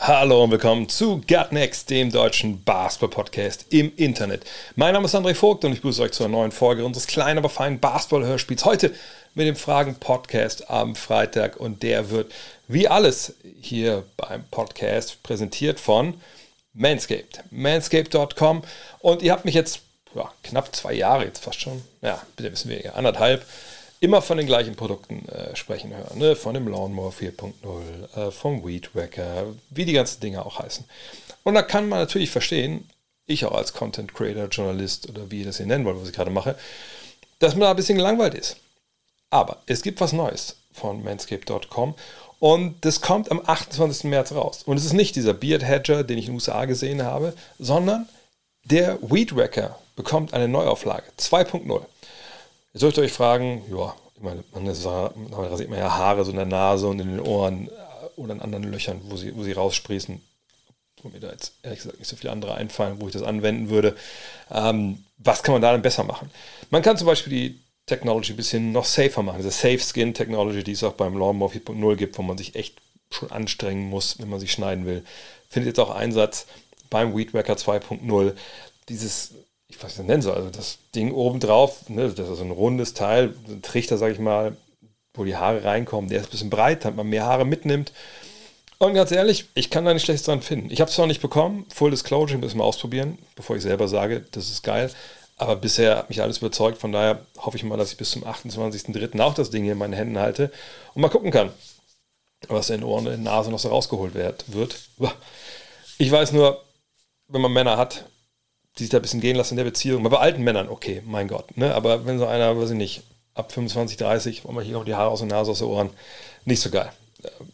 Hallo und willkommen zu Gut Next, dem deutschen Basketball-Podcast im Internet. Mein Name ist André Vogt und ich begrüße euch zu einer neuen Folge unseres kleinen, aber feinen Basketball-Hörspiels. Heute mit dem Fragen-Podcast am Freitag und der wird wie alles hier beim Podcast präsentiert von Manscaped. Manscaped.com und ihr habt mich jetzt ja, knapp zwei Jahre, jetzt fast schon, ja, bitte wissen weniger, anderthalb, immer von den gleichen Produkten äh, sprechen hören. Ne? Von dem Lawnmower 4.0, äh, vom Weed Wacker, wie die ganzen Dinge auch heißen. Und da kann man natürlich verstehen, ich auch als Content Creator, Journalist oder wie ihr das hier nennen wollt, was ich gerade mache, dass man da ein bisschen gelangweilt ist. Aber es gibt was Neues von manscaped.com und das kommt am 28. März raus. Und es ist nicht dieser Beard Hedger, den ich in den USA gesehen habe, sondern der Weed Wacker bekommt eine Neuauflage 2.0. Jetzt solltet ihr euch fragen, ja, man rasiert man ja Haare so in der Nase und in den Ohren äh, oder in anderen Löchern, wo sie, wo sie raussprießen. Wo mir da jetzt ehrlich gesagt nicht so viele andere einfallen, wo ich das anwenden würde. Ähm, was kann man da denn besser machen? Man kann zum Beispiel die Technology ein bisschen noch safer machen. Diese Safe Skin Technology, die es auch beim Lawnmower 4.0 gibt, wo man sich echt schon anstrengen muss, wenn man sich schneiden will, findet jetzt auch Einsatz beim Weed Wacker 2.0. Dieses ich weiß nicht, nennen soll, also das Ding obendrauf, ne, das ist so ein rundes Teil, ein Trichter, sag ich mal, wo die Haare reinkommen, der ist ein bisschen breit, damit man mehr Haare mitnimmt. Und ganz ehrlich, ich kann da nicht schlechtes dran finden. Ich habe es zwar nicht bekommen, Full Disclosure, muss mal ausprobieren, bevor ich selber sage, das ist geil. Aber bisher hat mich alles überzeugt, von daher hoffe ich mal, dass ich bis zum 28.03. auch das Ding hier in meinen Händen halte und mal gucken kann, was in Ohren und Nase noch so rausgeholt wird. Ich weiß nur, wenn man Männer hat, die sich da ein bisschen gehen lassen in der Beziehung. Aber bei alten Männern, okay, mein Gott. Ne? Aber wenn so einer, weiß ich nicht, ab 25, 30, wo man hier noch die Haare aus der Nase, aus den Ohren, nicht so geil.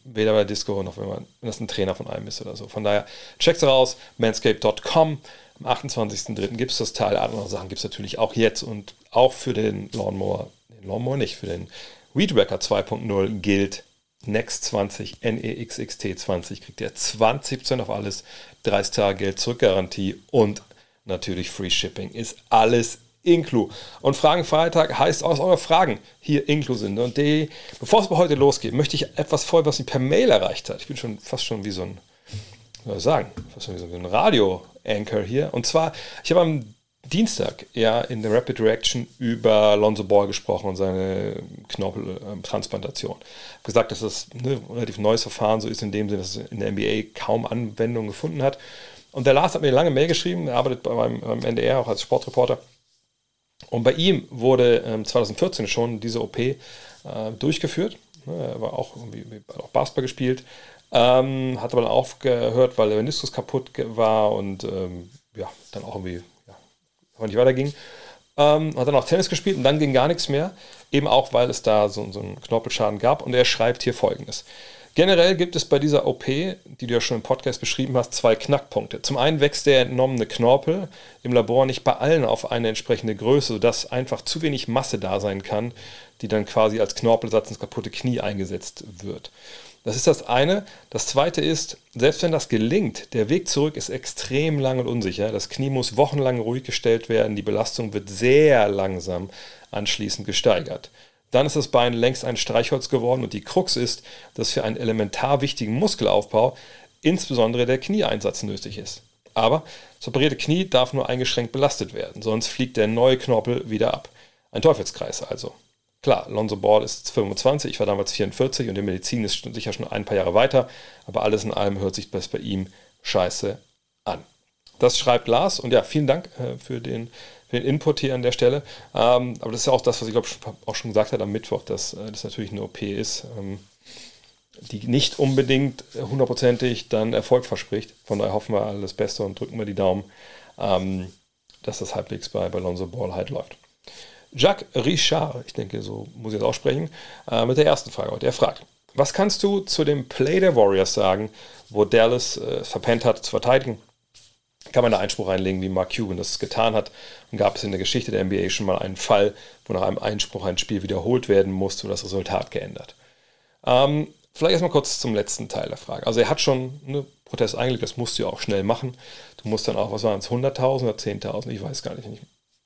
Weder bei Disco noch, wenn, man, wenn das ein Trainer von einem ist oder so. Von daher, checkt es raus, manscape.com. Am 28.03. gibt es das Teil. Andere Sachen gibt es natürlich auch jetzt und auch für den Lawnmower, den Lawnmower nicht, für den Weedwacker 2.0 gilt Next 20, NEXXT 20, kriegt ihr 20% auf alles, 30 Tage Geld zurückgarantie und natürlich Free Shipping. Ist alles inklu. Und Fragen Freitag heißt auch, dass eure Fragen hier inklu sind. Und die, bevor es bei heute losgeht, möchte ich etwas vorher, was mich per Mail erreicht hat. Ich bin schon fast schon wie so ein, soll sagen, fast schon wie so ein Radio-Anchor hier. Und zwar, ich habe am Dienstag ja in der Rapid Reaction über Lonzo Ball gesprochen und seine Knorpeltransplantation. Ich habe gesagt, dass das ein ne, relativ neues Verfahren so ist, in dem Sinne, dass es in der NBA kaum Anwendung gefunden hat. Und der Lars hat mir eine lange Mail geschrieben, er arbeitet beim, beim NDR auch als Sportreporter. Und bei ihm wurde ähm, 2014 schon diese OP äh, durchgeführt. Ne, er war auch, auch Basketball gespielt, ähm, hat aber dann aufgehört, weil der Meniskus kaputt war und ähm, ja, dann auch irgendwie ja, nicht weiterging. Ähm, hat dann auch Tennis gespielt und dann ging gar nichts mehr, eben auch weil es da so, so einen Knorpelschaden gab. Und er schreibt hier folgendes. Generell gibt es bei dieser OP, die du ja schon im Podcast beschrieben hast, zwei Knackpunkte. Zum einen wächst der entnommene Knorpel im Labor nicht bei allen auf eine entsprechende Größe, sodass einfach zu wenig Masse da sein kann, die dann quasi als Knorpelsatz ins kaputte Knie eingesetzt wird. Das ist das eine. Das zweite ist, selbst wenn das gelingt, der Weg zurück ist extrem lang und unsicher. Das Knie muss wochenlang ruhig gestellt werden. Die Belastung wird sehr langsam anschließend gesteigert dann ist das Bein längst ein Streichholz geworden und die Krux ist, dass für einen elementar wichtigen Muskelaufbau insbesondere der Knieeinsatz nötig ist. Aber das operierte Knie darf nur eingeschränkt belastet werden, sonst fliegt der neue Knorpel wieder ab. Ein Teufelskreis also. Klar, Lonzo Ball ist 25, ich war damals 44 und die Medizin ist sicher schon ein paar Jahre weiter, aber alles in allem hört sich das bei ihm scheiße an. Das schreibt Lars und ja, vielen Dank äh, für den den Input hier an der Stelle. Ähm, aber das ist ja auch das, was ich glaube auch schon gesagt habe am Mittwoch, dass äh, das natürlich eine OP ist, ähm, die nicht unbedingt hundertprozentig dann Erfolg verspricht. Von daher hoffen wir alles Beste und drücken wir die Daumen, ähm, dass das halbwegs bei, Lonzo Ball halt läuft. Jacques Richard, ich denke, so muss ich es aussprechen, äh, mit der ersten Frage heute. Er fragt, was kannst du zu dem Play der Warriors sagen, wo Dallas äh, verpennt hat zu verteidigen? Kann man da Einspruch reinlegen, wie Mark Cuban das getan hat. Und gab es in der Geschichte der NBA schon mal einen Fall, wo nach einem Einspruch ein Spiel wiederholt werden musste und das Resultat geändert. Ähm, vielleicht erstmal kurz zum letzten Teil der Frage. Also er hat schon eine Protest eingelegt, das musst du ja auch schnell machen. Du musst dann auch, was waren es, 100.000 oder 10.000, ich weiß gar nicht.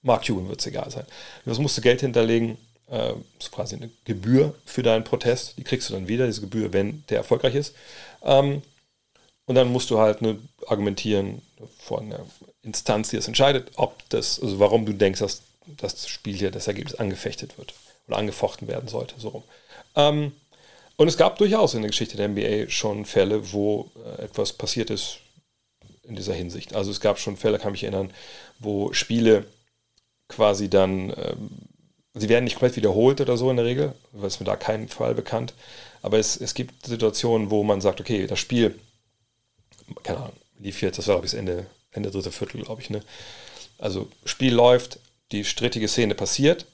Mark Cuban wird es egal sein. Das musst du Geld hinterlegen, äh, ist quasi eine Gebühr für deinen Protest. Die kriegst du dann wieder, diese Gebühr, wenn der erfolgreich ist. Ähm, und dann musst du halt ne, argumentieren vor einer Instanz, die das entscheidet, ob das, also warum du denkst, dass das Spiel hier, das Ergebnis angefechtet wird oder angefochten werden sollte, so rum. Ähm, und es gab durchaus in der Geschichte der NBA schon Fälle, wo äh, etwas passiert ist in dieser Hinsicht. Also es gab schon Fälle, kann ich mich erinnern, wo Spiele quasi dann, ähm, sie werden nicht komplett wiederholt oder so in der Regel, weil es mir da kein Fall bekannt. Aber es, es gibt Situationen, wo man sagt, okay, das Spiel keine Ahnung, lief jetzt, das war bis Ende, Ende dritte Viertel, glaube ich, ne? Also Spiel läuft, die strittige Szene passiert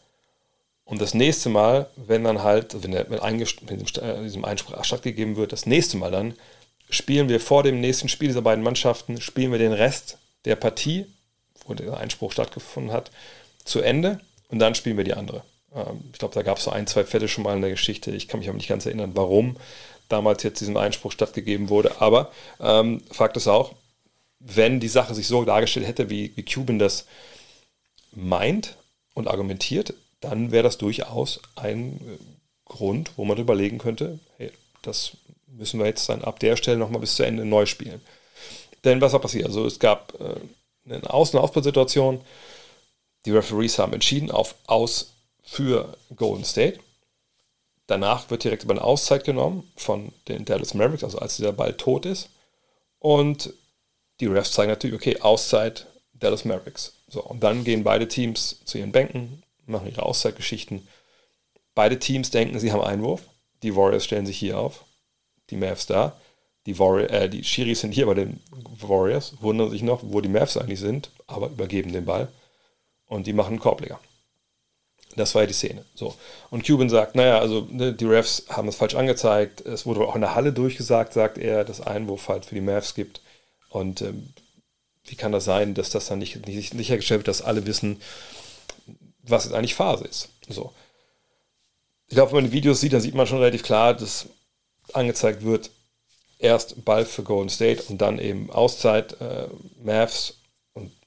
und das nächste Mal, wenn dann halt, wenn, der, wenn, wenn diesem, äh, diesem Einspruch stattgegeben wird, das nächste Mal dann, spielen wir vor dem nächsten Spiel dieser beiden Mannschaften, spielen wir den Rest der Partie, wo der Einspruch stattgefunden hat, zu Ende und dann spielen wir die andere. Ähm, ich glaube, da gab es so ein, zwei Fälle schon mal in der Geschichte. Ich kann mich aber nicht ganz erinnern, warum damals jetzt diesem Einspruch stattgegeben wurde. Aber ähm, Fakt ist auch, wenn die Sache sich so dargestellt hätte, wie, wie Cuban das meint und argumentiert, dann wäre das durchaus ein äh, Grund, wo man überlegen könnte, hey, das müssen wir jetzt dann ab der Stelle nochmal bis zu Ende neu spielen. Denn was war passiert? Also es gab äh, eine Außen- und Aufbausituation. Die Referees haben entschieden auf Aus für Golden State. Danach wird direkt über eine Auszeit genommen von den Dallas Mavericks, also als dieser Ball tot ist. Und die Refs zeigen natürlich, okay, Auszeit Dallas Mavericks. So, und dann gehen beide Teams zu ihren Bänken, machen ihre Auszeitgeschichten. Beide Teams denken, sie haben Einwurf. Die Warriors stellen sich hier auf, die Mavs da. Die, Warrior, äh, die Shiris sind hier bei den Warriors, wundern sich noch, wo die Mavs eigentlich sind, aber übergeben den Ball. Und die machen einen Korbleger. Das war ja die Szene. So. Und Cuban sagt, naja, also ne, die Refs haben es falsch angezeigt. Es wurde auch in der Halle durchgesagt, sagt er, dass Einwurf halt für die Mavs gibt. Und ähm, wie kann das sein, dass das dann nicht, nicht sichergestellt wird, dass alle wissen, was jetzt eigentlich Phase ist. So. Ich glaube, wenn man die Videos sieht, dann sieht man schon relativ klar, dass angezeigt wird, erst Ball für Golden State und dann eben Auszeit, äh, Mavs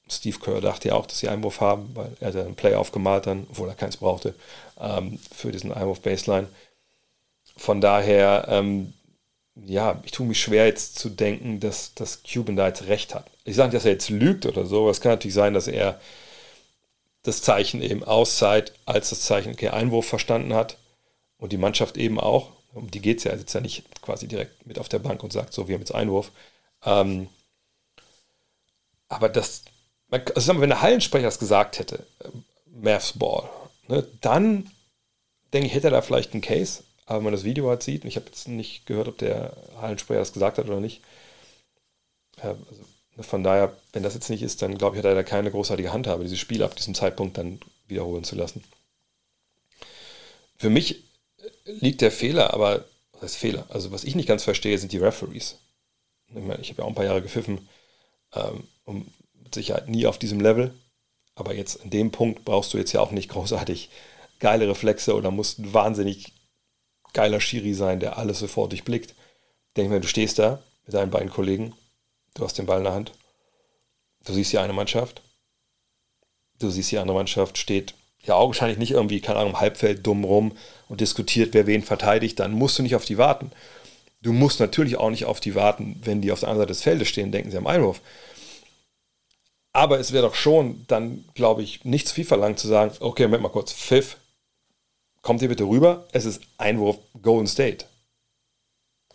Steve Kerr dachte ja auch, dass sie Einwurf haben, weil er hat einen Play aufgemalt dann, obwohl er keins brauchte, ähm, für diesen Einwurf Baseline. Von daher, ähm, ja, ich tue mich schwer jetzt zu denken, dass, dass Cuban da jetzt recht hat. Ich sage nicht, dass er jetzt lügt oder so, aber es kann natürlich sein, dass er das Zeichen eben Auszeit als das Zeichen okay, Einwurf verstanden hat und die Mannschaft eben auch. Um die geht es ja, sitzt ja nicht quasi direkt mit auf der Bank und sagt, so, wir haben jetzt Einwurf. Ähm, aber das, also wenn der Hallensprecher das gesagt hätte, äh, Mavs Ball, ne, dann denke ich, hätte er da vielleicht einen Case. Aber wenn man das Video halt sieht, und ich habe jetzt nicht gehört, ob der Hallensprecher das gesagt hat oder nicht. Äh, also, ne, von daher, wenn das jetzt nicht ist, dann glaube ich, hat er da keine großartige Handhabe, dieses Spiel ab diesem Zeitpunkt dann wiederholen zu lassen. Für mich liegt der Fehler, aber was heißt Fehler? Also was ich nicht ganz verstehe, sind die Referees. Ich, meine, ich habe ja auch ein paar Jahre gepfiffen. Ähm, um mit Sicherheit nie auf diesem Level. Aber jetzt in dem Punkt brauchst du jetzt ja auch nicht großartig geile Reflexe oder musst ein wahnsinnig geiler Schiri sein, der alles sofort durchblickt. Denk mir, du stehst da mit deinen beiden Kollegen, du hast den Ball in der Hand, du siehst die eine Mannschaft, du siehst die andere Mannschaft, steht ja augenscheinlich nicht irgendwie, keine Ahnung, im Halbfeld dumm rum und diskutiert, wer wen verteidigt, dann musst du nicht auf die warten. Du musst natürlich auch nicht auf die warten, wenn die auf der anderen Seite des Feldes stehen, denken sie am Einwurf. Aber es wäre doch schon dann, glaube ich, nicht zu viel verlangt zu sagen, okay, Moment mal kurz, Pfiff, kommt ihr bitte rüber, es ist Einwurf Golden State.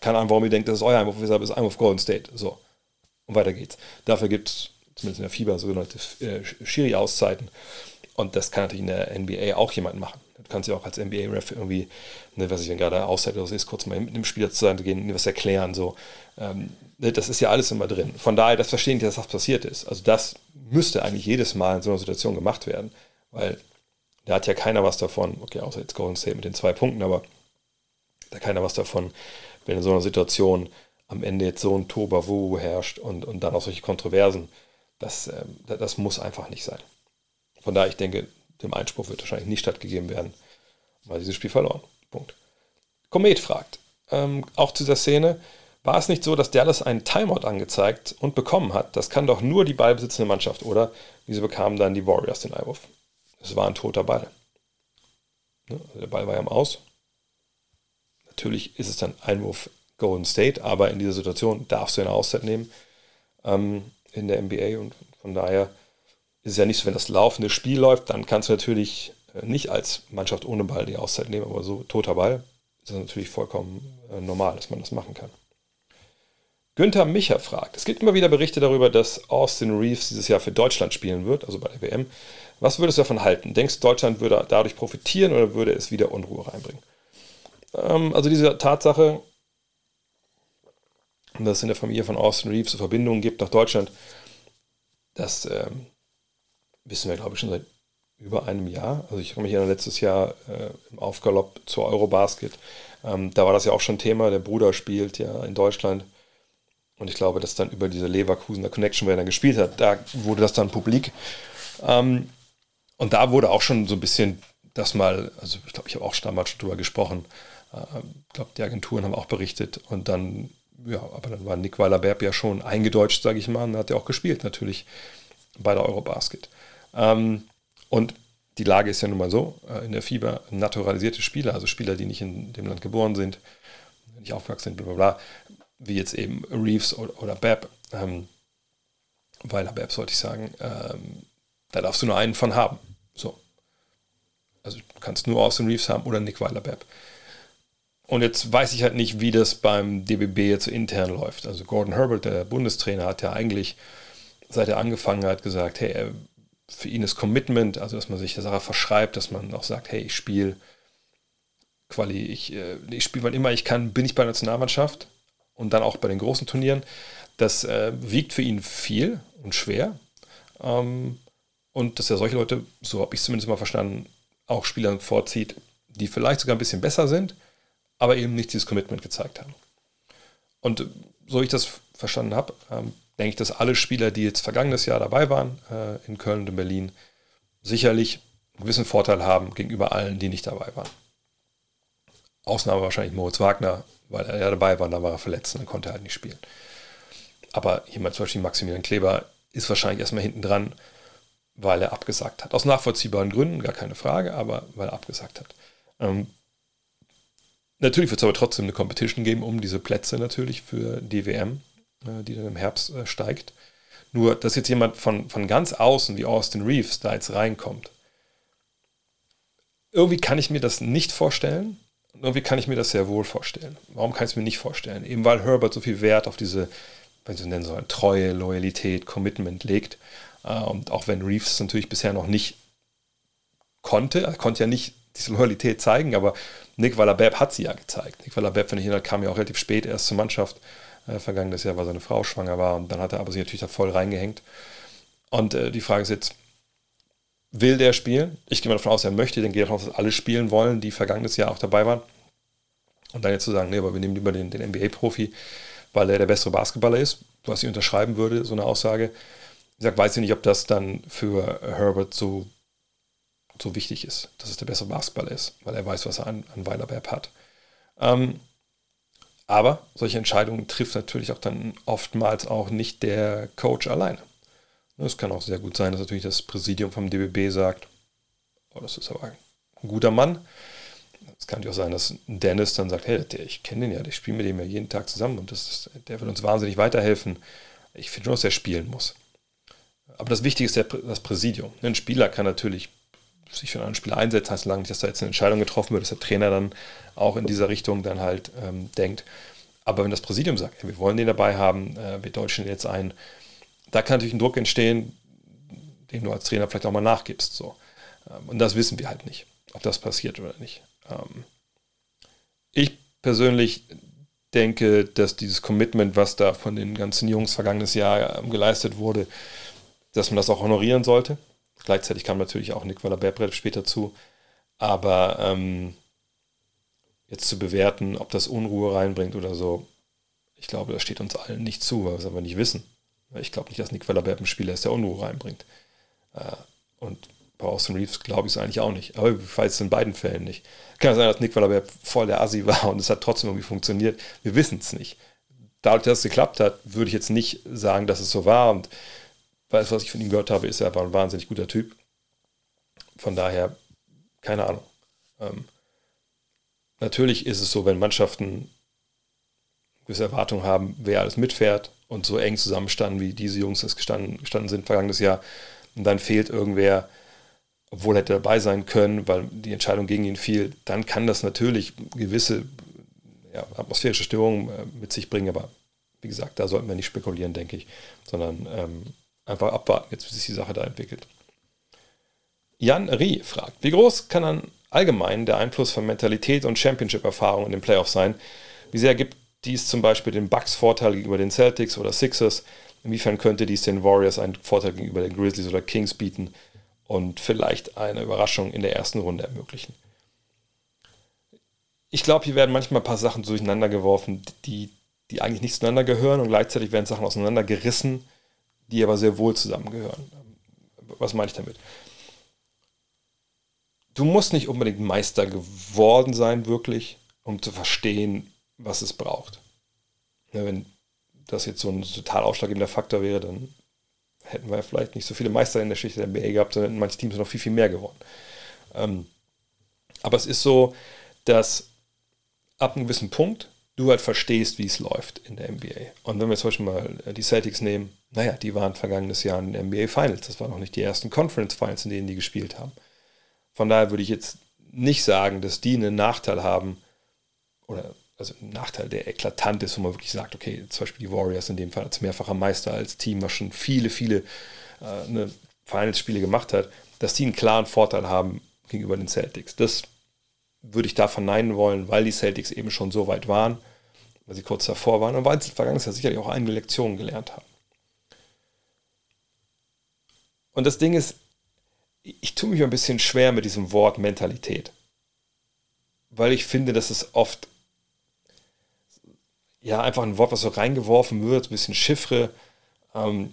Keine Ahnung, warum ihr denkt, das ist euer Einwurf, weshalb ist Einwurf Golden State. So, und weiter geht's. Dafür gibt es, zumindest in der FIBA, sogenannte äh, Schiri-Auszeiten. Und das kann natürlich in der NBA auch jemand machen. Du kannst ja auch als NBA-Ref irgendwie, ne, was ich, wenn gerade Auszeit ist, kurz mal mit dem Spieler zu gehen, was erklären. So. Ähm, das ist ja alles immer drin. Von daher, das verstehen die, dass das passiert ist. Also das müsste eigentlich jedes Mal in so einer Situation gemacht werden, weil da hat ja keiner was davon, okay, außer jetzt Golden State mit den zwei Punkten, aber da hat keiner was davon, wenn in so einer Situation am Ende jetzt so ein Tobawu herrscht und, und dann auch solche Kontroversen Das, ähm, das muss einfach nicht sein. Von daher, ich denke, dem Einspruch wird wahrscheinlich nicht stattgegeben werden, weil dieses Spiel verloren. Punkt. Komet fragt, ähm, auch zu dieser Szene, war es nicht so, dass Dallas einen Timeout angezeigt und bekommen hat? Das kann doch nur die ballbesitzende Mannschaft, oder? Wieso bekamen dann die Warriors den Einwurf? Es war ein toter Ball. Ne? Also der Ball war ja im Aus. Natürlich ist es dann Einwurf Golden State, aber in dieser Situation darfst du eine Auszeit nehmen ähm, in der NBA und von daher ist es ja nicht so, wenn das laufende Spiel läuft, dann kannst du natürlich äh, nicht als Mannschaft ohne Ball die Auszeit nehmen, aber so toter Ball ist das natürlich vollkommen äh, normal, dass man das machen kann. Günther Micher fragt, es gibt immer wieder Berichte darüber, dass Austin Reeves dieses Jahr für Deutschland spielen wird, also bei der WM. Was würdest du davon halten? Denkst du, Deutschland würde dadurch profitieren oder würde es wieder Unruhe reinbringen? Ähm, also diese Tatsache, dass es in der Familie von Austin Reeves Verbindungen gibt nach Deutschland, das ähm, wissen wir, glaube ich, schon seit über einem Jahr. Also ich komme mich erinnern, letztes Jahr äh, im Aufgalopp zur Eurobasket. Ähm, da war das ja auch schon Thema. Der Bruder spielt ja in Deutschland. Und ich glaube, dass dann über diese Leverkusener Connection, wer dann gespielt hat, da wurde das dann publik. Ähm, und da wurde auch schon so ein bisschen das mal, also ich glaube, ich habe auch damals schon drüber gesprochen. Äh, ich glaube, die Agenturen haben auch berichtet. Und dann, ja, aber dann war Nick Weiler-Berb ja schon eingedeutscht, sage ich mal, und hat ja auch gespielt, natürlich bei der Eurobasket. Ähm, und die Lage ist ja nun mal so, äh, in der FIBA naturalisierte Spieler, also Spieler, die nicht in dem Land geboren sind, nicht aufgewachsen sind, bla bla bla, wie jetzt eben Reeves oder, oder Bepp, ähm, Weiler Bepp sollte ich sagen, ähm, da darfst du nur einen von haben. So. Also du kannst nur Austin Reeves haben oder Nick Weiler Bepp. Und jetzt weiß ich halt nicht, wie das beim DBB jetzt intern läuft. Also Gordon Herbert, der Bundestrainer, hat ja eigentlich, seit er angefangen hat, gesagt, hey, für ihn ist Commitment, also dass man sich der Sache verschreibt, dass man auch sagt, hey, ich spiele Quali, ich, äh, ich spiele wann immer ich kann, bin ich bei der Nationalmannschaft und dann auch bei den großen Turnieren. Das äh, wiegt für ihn viel und schwer. Ähm, und dass er solche Leute, so habe ich es zumindest mal verstanden, auch Spielern vorzieht, die vielleicht sogar ein bisschen besser sind, aber eben nicht dieses Commitment gezeigt haben. Und so ich das verstanden habe, ähm, denke ich, dass alle Spieler, die jetzt vergangenes Jahr dabei waren, äh, in Köln und in Berlin, sicherlich einen gewissen Vorteil haben gegenüber allen, die nicht dabei waren. Ausnahme wahrscheinlich Moritz Wagner, weil er ja dabei war, da war er verletzt und dann konnte er halt nicht spielen. Aber jemand zum Beispiel Maximilian Kleber ist wahrscheinlich erstmal hinten dran, weil er abgesagt hat. Aus nachvollziehbaren Gründen, gar keine Frage, aber weil er abgesagt hat. Ähm, natürlich wird es aber trotzdem eine Competition geben um diese Plätze natürlich für die WM, äh, die dann im Herbst äh, steigt. Nur, dass jetzt jemand von, von ganz außen wie Austin Reeves da jetzt reinkommt, irgendwie kann ich mir das nicht vorstellen. Irgendwie kann ich mir das sehr wohl vorstellen. Warum kann ich es mir nicht vorstellen? Eben weil Herbert so viel Wert auf diese, wenn Sie nennen sollen, Treue, Loyalität, Commitment legt. Äh, und auch wenn Reeves natürlich bisher noch nicht konnte, er konnte ja nicht diese Loyalität zeigen, aber Nick Waller-Bepp hat sie ja gezeigt. Nick Waller-Bepp, wenn ich erinnere, kam ja auch relativ spät erst zur Mannschaft, äh, vergangenes Jahr, weil seine Frau schwanger war und dann hat er aber sich natürlich da voll reingehängt. Und äh, die Frage ist jetzt, will der spielen? Ich gehe mal davon aus, er möchte, dann gehe davon aus, dass alle spielen wollen, die vergangenes Jahr auch dabei waren. Und dann jetzt zu sagen, nee, aber wir nehmen lieber den, den NBA-Profi, weil er der bessere Basketballer ist, was ich unterschreiben würde, so eine Aussage. Ich sage, weiß ich nicht, ob das dann für Herbert so, so wichtig ist, dass es der bessere Basketballer ist, weil er weiß, was er an, an Weilerberg hat. Ähm, aber solche Entscheidungen trifft natürlich auch dann oftmals auch nicht der Coach alleine. Es kann auch sehr gut sein, dass natürlich das Präsidium vom DBB sagt, oh, das ist aber ein guter Mann. Es kann auch sein, dass Dennis dann sagt, hey, der, ich kenne den ja, ich spiele mit dem ja jeden Tag zusammen und das der wird uns wahnsinnig weiterhelfen. Ich finde schon, dass er spielen muss. Aber das Wichtige ist der, das Präsidium. Ein Spieler kann natürlich sich für einen Spieler einsetzen, heißt lange nicht, dass da jetzt eine Entscheidung getroffen wird, dass der Trainer dann auch in dieser Richtung dann halt ähm, denkt. Aber wenn das Präsidium sagt, wir wollen den dabei haben, äh, wir deutschen jetzt ein, da kann natürlich ein Druck entstehen, den du als Trainer vielleicht auch mal nachgibst. So. Ähm, und das wissen wir halt nicht, ob das passiert oder nicht. Ähm, ich persönlich denke, dass dieses Commitment, was da von den ganzen Jungs vergangenes Jahr ähm, geleistet wurde, dass man das auch honorieren sollte. Gleichzeitig kam natürlich auch Nick Waller-Berbrett später zu. Aber ähm, jetzt zu bewerten, ob das Unruhe reinbringt oder so, ich glaube, das steht uns allen nicht zu, weil wir es aber nicht wissen. Ich glaube nicht, dass Nick Wellerberg ein Spieler ist, der Unruhe reinbringt. Äh, und bei Austin Reeves glaube ich es eigentlich auch nicht. Aber weiß es in beiden Fällen nicht. Kann sein, dass Nick Wellerberg voll der Assi war und es hat trotzdem irgendwie funktioniert. Wir wissen es nicht. Dadurch, dass es geklappt hat, würde ich jetzt nicht sagen, dass es so war. Und alles, was ich von ihm gehört habe, ist er einfach ein wahnsinnig guter Typ. Von daher, keine Ahnung. Ähm, natürlich ist es so, wenn Mannschaften gewisse Erwartungen haben, wer alles mitfährt und so eng zusammenstanden, wie diese Jungs es gestanden, gestanden sind vergangenes Jahr, und dann fehlt irgendwer, obwohl hätte dabei sein können, weil die Entscheidung gegen ihn fiel, dann kann das natürlich gewisse ja, atmosphärische Störungen äh, mit sich bringen, aber wie gesagt, da sollten wir nicht spekulieren, denke ich, sondern ähm, einfach abwarten, jetzt wie sich die Sache da entwickelt. Jan Rie fragt, wie groß kann dann allgemein der Einfluss von Mentalität und Championship-Erfahrung in den Playoffs sein? Wie sehr gibt dies zum Beispiel den Bucks Vorteil gegenüber den Celtics oder Sixers? Inwiefern könnte dies den Warriors einen Vorteil gegenüber den Grizzlies oder Kings bieten und vielleicht eine Überraschung in der ersten Runde ermöglichen? Ich glaube, hier werden manchmal ein paar Sachen durcheinander geworfen, die, die eigentlich nicht zueinander gehören und gleichzeitig werden Sachen auseinandergerissen, die aber sehr wohl zusammengehören. Was meine ich damit? Du musst nicht unbedingt Meister geworden sein, wirklich, um zu verstehen, was es braucht. Ja, wenn das jetzt so ein total ausschlaggebender Faktor wäre, dann hätten wir vielleicht nicht so viele Meister in der Geschichte der NBA gehabt, sondern manche Teams noch viel, viel mehr geworden. Ähm, aber es ist so, dass ab einem gewissen Punkt du halt verstehst, wie es läuft in der NBA. Und wenn wir zum Beispiel mal äh, die Celtics nehmen, naja, die waren vergangenes Jahr in den NBA Finals. Das waren noch nicht die ersten Conference Finals, in denen die gespielt haben. Von daher würde ich jetzt nicht sagen, dass die einen Nachteil haben oder also ein Nachteil, der eklatant ist, wo man wirklich sagt, okay, zum Beispiel die Warriors in dem Fall als mehrfacher Meister, als Team, was schon viele, viele äh, ne, Finals-Spiele gemacht hat, dass die einen klaren Vorteil haben gegenüber den Celtics. Das würde ich da verneinen wollen, weil die Celtics eben schon so weit waren, weil sie kurz davor waren und weil sie vergangenes Jahr sicherlich auch einige Lektionen gelernt haben. Und das Ding ist, ich tue mich ein bisschen schwer mit diesem Wort Mentalität, weil ich finde, dass es oft ja einfach ein Wort, was so reingeworfen wird, ein bisschen Chiffre, ähm,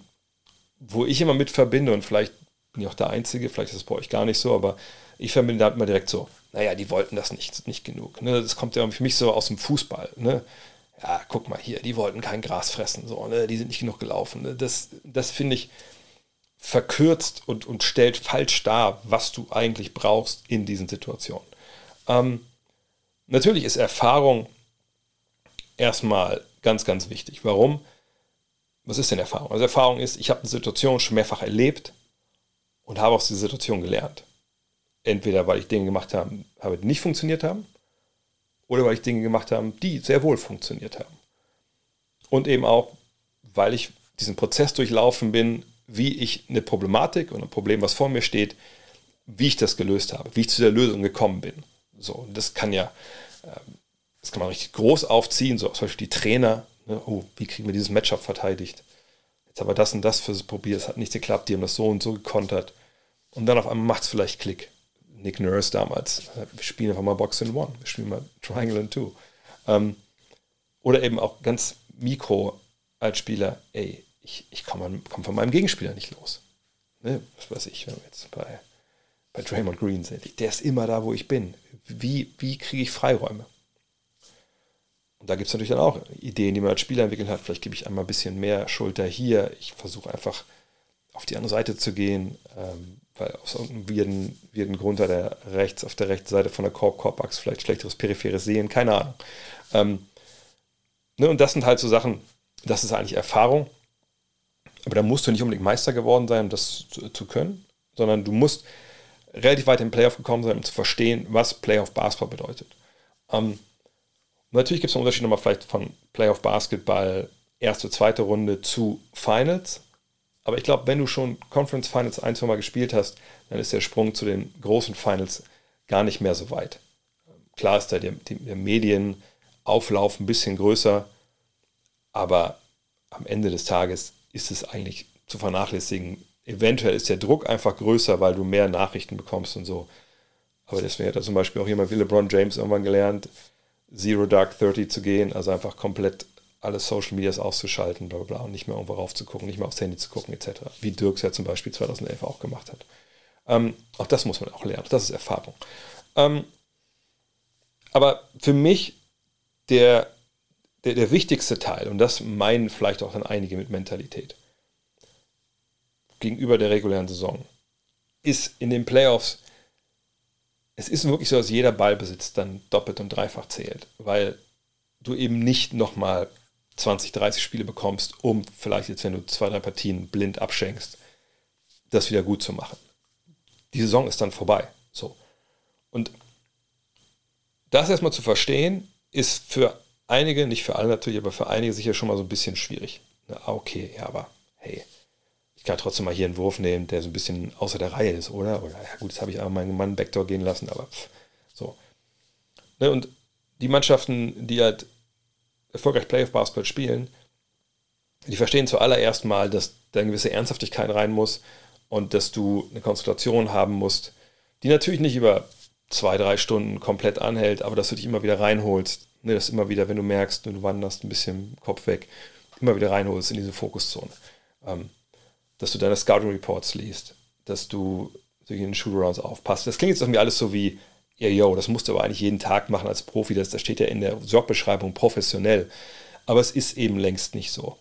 wo ich immer mit verbinde und vielleicht bin ich auch der Einzige, vielleicht ist es bei euch gar nicht so, aber ich verbinde da immer direkt so, naja, die wollten das nicht, nicht genug. Ne? Das kommt ja für mich so aus dem Fußball. Ne? Ja, guck mal hier, die wollten kein Gras fressen, so, ne? die sind nicht genug gelaufen. Ne? Das, das finde ich verkürzt und, und stellt falsch dar, was du eigentlich brauchst in diesen Situationen. Ähm, natürlich ist Erfahrung erstmal ganz, ganz wichtig. Warum? Was ist denn Erfahrung? Also Erfahrung ist, ich habe eine Situation schon mehrfach erlebt und habe aus dieser Situation gelernt. Entweder weil ich Dinge gemacht habe, die nicht funktioniert haben, oder weil ich Dinge gemacht habe, die sehr wohl funktioniert haben. Und eben auch, weil ich diesen Prozess durchlaufen bin, wie ich eine Problematik und ein Problem, was vor mir steht, wie ich das gelöst habe, wie ich zu der Lösung gekommen bin. So, das kann ja, ähm, das kann man richtig groß aufziehen, so zum Beispiel die Trainer, ne, oh, wie kriegen wir dieses Matchup verteidigt? Jetzt aber das und das für probiert, es hat nicht geklappt, die haben das so und so gekontert. Und dann auf einmal macht es vielleicht Klick. Nick Nurse damals, wir spielen einfach mal Box in One, wir spielen mal Triangle in Two. Ähm, oder eben auch ganz mikro als Spieler, ey, ich, ich komme komm von meinem Gegenspieler nicht los. Ne? Was weiß ich, wenn wir jetzt bei, bei Draymond Green sind, der ist immer da, wo ich bin. Wie, wie kriege ich Freiräume? Und da gibt es natürlich dann auch Ideen, die man als Spieler entwickelt hat. Vielleicht gebe ich einmal ein bisschen mehr Schulter hier. Ich versuche einfach auf die andere Seite zu gehen, ähm, weil aus irgendeinem wirden, wirden Grund hat er rechts auf der rechten Seite von der Korb-Korb-Achse vielleicht schlechteres peripheres Sehen, keine Ahnung. Ähm, ne, und das sind halt so Sachen, das ist eigentlich Erfahrung. Aber da musst du nicht unbedingt Meister geworden sein, um das zu, zu können, sondern du musst relativ weit im Playoff gekommen sein, um zu verstehen, was Playoff Basketball bedeutet. Ähm, natürlich gibt es einen Unterschied nochmal vielleicht von Playoff Basketball erste, zweite Runde zu Finals. Aber ich glaube, wenn du schon Conference Finals ein, zwei Mal gespielt hast, dann ist der Sprung zu den großen Finals gar nicht mehr so weit. Klar ist da der, der Medienauflauf ein bisschen größer, aber am Ende des Tages ist es eigentlich zu vernachlässigen. Eventuell ist der Druck einfach größer, weil du mehr Nachrichten bekommst und so. Aber deswegen hat da zum Beispiel auch jemand wie LeBron James irgendwann gelernt, Zero Dark 30 zu gehen, also einfach komplett alle Social Medias auszuschalten, bla bla bla, und nicht mehr irgendwo rauf zu gucken, nicht mehr aufs Handy zu gucken, etc. Wie Dirks ja zum Beispiel 2011 auch gemacht hat. Ähm, auch das muss man auch lernen, das ist Erfahrung. Ähm, aber für mich der, der, der wichtigste Teil, und das meinen vielleicht auch dann einige mit Mentalität, gegenüber der regulären Saison, ist in den Playoffs, es ist wirklich so, dass jeder Ballbesitz dann doppelt und dreifach zählt, weil du eben nicht nochmal 20, 30 Spiele bekommst, um vielleicht jetzt, wenn du zwei, drei Partien blind abschenkst, das wieder gut zu machen. Die Saison ist dann vorbei. So. Und das erstmal zu verstehen, ist für einige, nicht für alle natürlich, aber für einige sicher schon mal so ein bisschen schwierig. Na, okay, ja, aber hey, ich kann trotzdem mal hier einen Wurf nehmen, der so ein bisschen außer der Reihe ist, oder? Oder ja gut, jetzt habe ich aber meinen Mann Backdoor gehen lassen, aber pff, so. Ne, und die Mannschaften, die halt erfolgreich Playoff-Basketball spielen, die verstehen zuallererst mal, dass da eine gewisse Ernsthaftigkeit rein muss und dass du eine Konzentration haben musst, die natürlich nicht über zwei, drei Stunden komplett anhält, aber dass du dich immer wieder reinholst, ne, dass immer wieder, wenn du merkst, du wanderst ein bisschen Kopf weg, immer wieder reinholst in diese Fokuszone. Ähm, dass du deine Scouting Reports liest, dass du in den Shootarounds aufpasst. Das klingt jetzt irgendwie alles so wie, ja, yo, das musst du aber eigentlich jeden Tag machen als Profi, das, das steht ja in der Jobbeschreibung professionell. Aber es ist eben längst nicht so.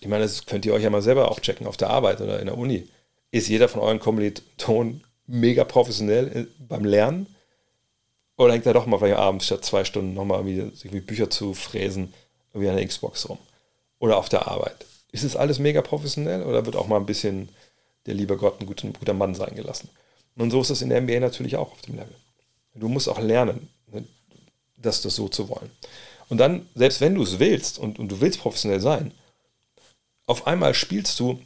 Ich meine, das könnt ihr euch ja mal selber auch checken auf der Arbeit oder in der Uni. Ist jeder von euren Kommilitonen mega professionell äh, beim Lernen? Oder hängt er doch mal vielleicht abends statt zwei Stunden nochmal irgendwie Bücher zu fräsen, wie an der Xbox rum? Oder auf der Arbeit? Ist es alles mega professionell oder wird auch mal ein bisschen der liebe Gott ein guter, ein guter Mann sein gelassen? Und so ist es in der NBA natürlich auch auf dem Level. Du musst auch lernen, ne, das, das so zu wollen. Und dann, selbst wenn du es willst und, und du willst professionell sein, auf einmal spielst du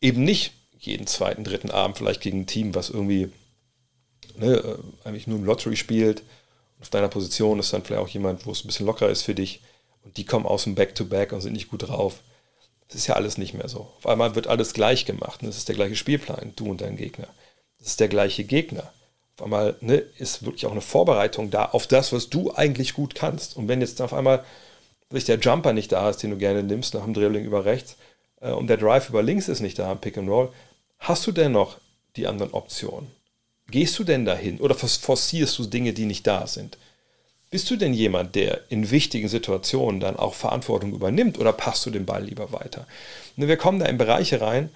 eben nicht jeden zweiten, dritten Abend vielleicht gegen ein Team, was irgendwie ne, äh, eigentlich nur im Lottery spielt. Auf deiner Position ist dann vielleicht auch jemand, wo es ein bisschen lockerer ist für dich. Und die kommen aus dem Back-to-Back -Back und sind nicht gut drauf. Das ist ja alles nicht mehr so. Auf einmal wird alles gleich gemacht. Und das ist der gleiche Spielplan, du und dein Gegner. Das ist der gleiche Gegner auf einmal ne, ist wirklich auch eine Vorbereitung da auf das, was du eigentlich gut kannst. Und wenn jetzt auf einmal sich der Jumper nicht da ist, den du gerne nimmst, nach dem Dribbling über rechts, äh, und der Drive über links ist nicht da im Pick and Roll, hast du denn noch die anderen Optionen? Gehst du denn dahin oder forcierst du Dinge, die nicht da sind? Bist du denn jemand, der in wichtigen Situationen dann auch Verantwortung übernimmt oder passt du den Ball lieber weiter? Ne, wir kommen da in Bereiche rein,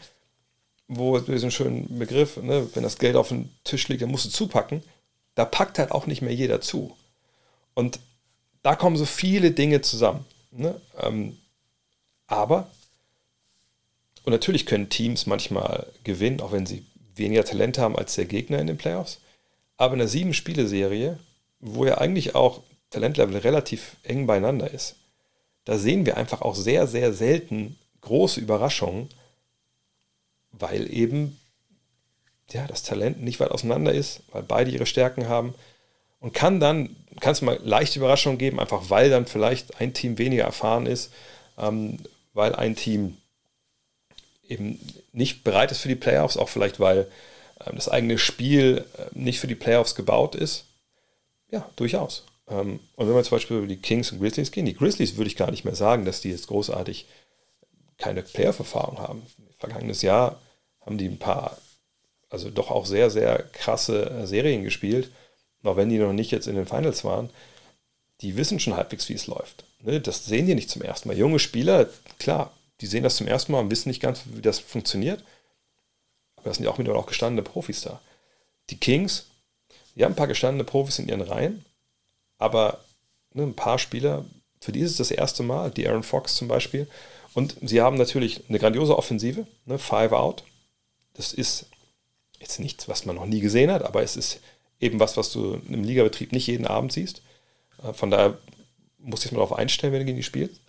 wo diesen schönen Begriff, ne, wenn das Geld auf dem Tisch liegt, dann musst du zupacken. Da packt halt auch nicht mehr jeder zu. Und da kommen so viele Dinge zusammen. Ne? Ähm, aber, und natürlich können Teams manchmal gewinnen, auch wenn sie weniger Talent haben als der Gegner in den Playoffs. Aber in einer sieben-Spiele-Serie, wo ja eigentlich auch Talentlevel relativ eng beieinander ist, da sehen wir einfach auch sehr, sehr selten große Überraschungen, weil eben ja, das Talent nicht weit auseinander ist, weil beide ihre Stärken haben und kann dann, kann es mal leichte Überraschungen geben, einfach weil dann vielleicht ein Team weniger erfahren ist, ähm, weil ein Team eben nicht bereit ist für die Playoffs, auch vielleicht weil ähm, das eigene Spiel äh, nicht für die Playoffs gebaut ist. Ja, durchaus. Ähm, und wenn wir zum Beispiel über die Kings und Grizzlies gehen, die Grizzlies würde ich gar nicht mehr sagen, dass die jetzt großartig keine Playoff-Erfahrung haben. Vergangenes Jahr haben die ein paar, also doch auch sehr, sehr krasse äh, Serien gespielt. auch wenn die noch nicht jetzt in den Finals waren, die wissen schon halbwegs, wie es läuft. Ne? Das sehen die nicht zum ersten Mal. Junge Spieler, klar, die sehen das zum ersten Mal und wissen nicht ganz, wie das funktioniert. Aber das sind ja auch mittlerweile auch gestandene Profis da. Die Kings, die haben ein paar gestandene Profis in ihren Reihen, aber ne, ein paar Spieler, für die ist es das erste Mal, die Aaron Fox zum Beispiel. Und sie haben natürlich eine grandiose Offensive, ne, Five Out. Das ist jetzt nichts, was man noch nie gesehen hat, aber es ist eben was, was du im Ligabetrieb nicht jeden Abend siehst. Äh, von daher musst du dich mal darauf einstellen, wenn du gegen die spielst.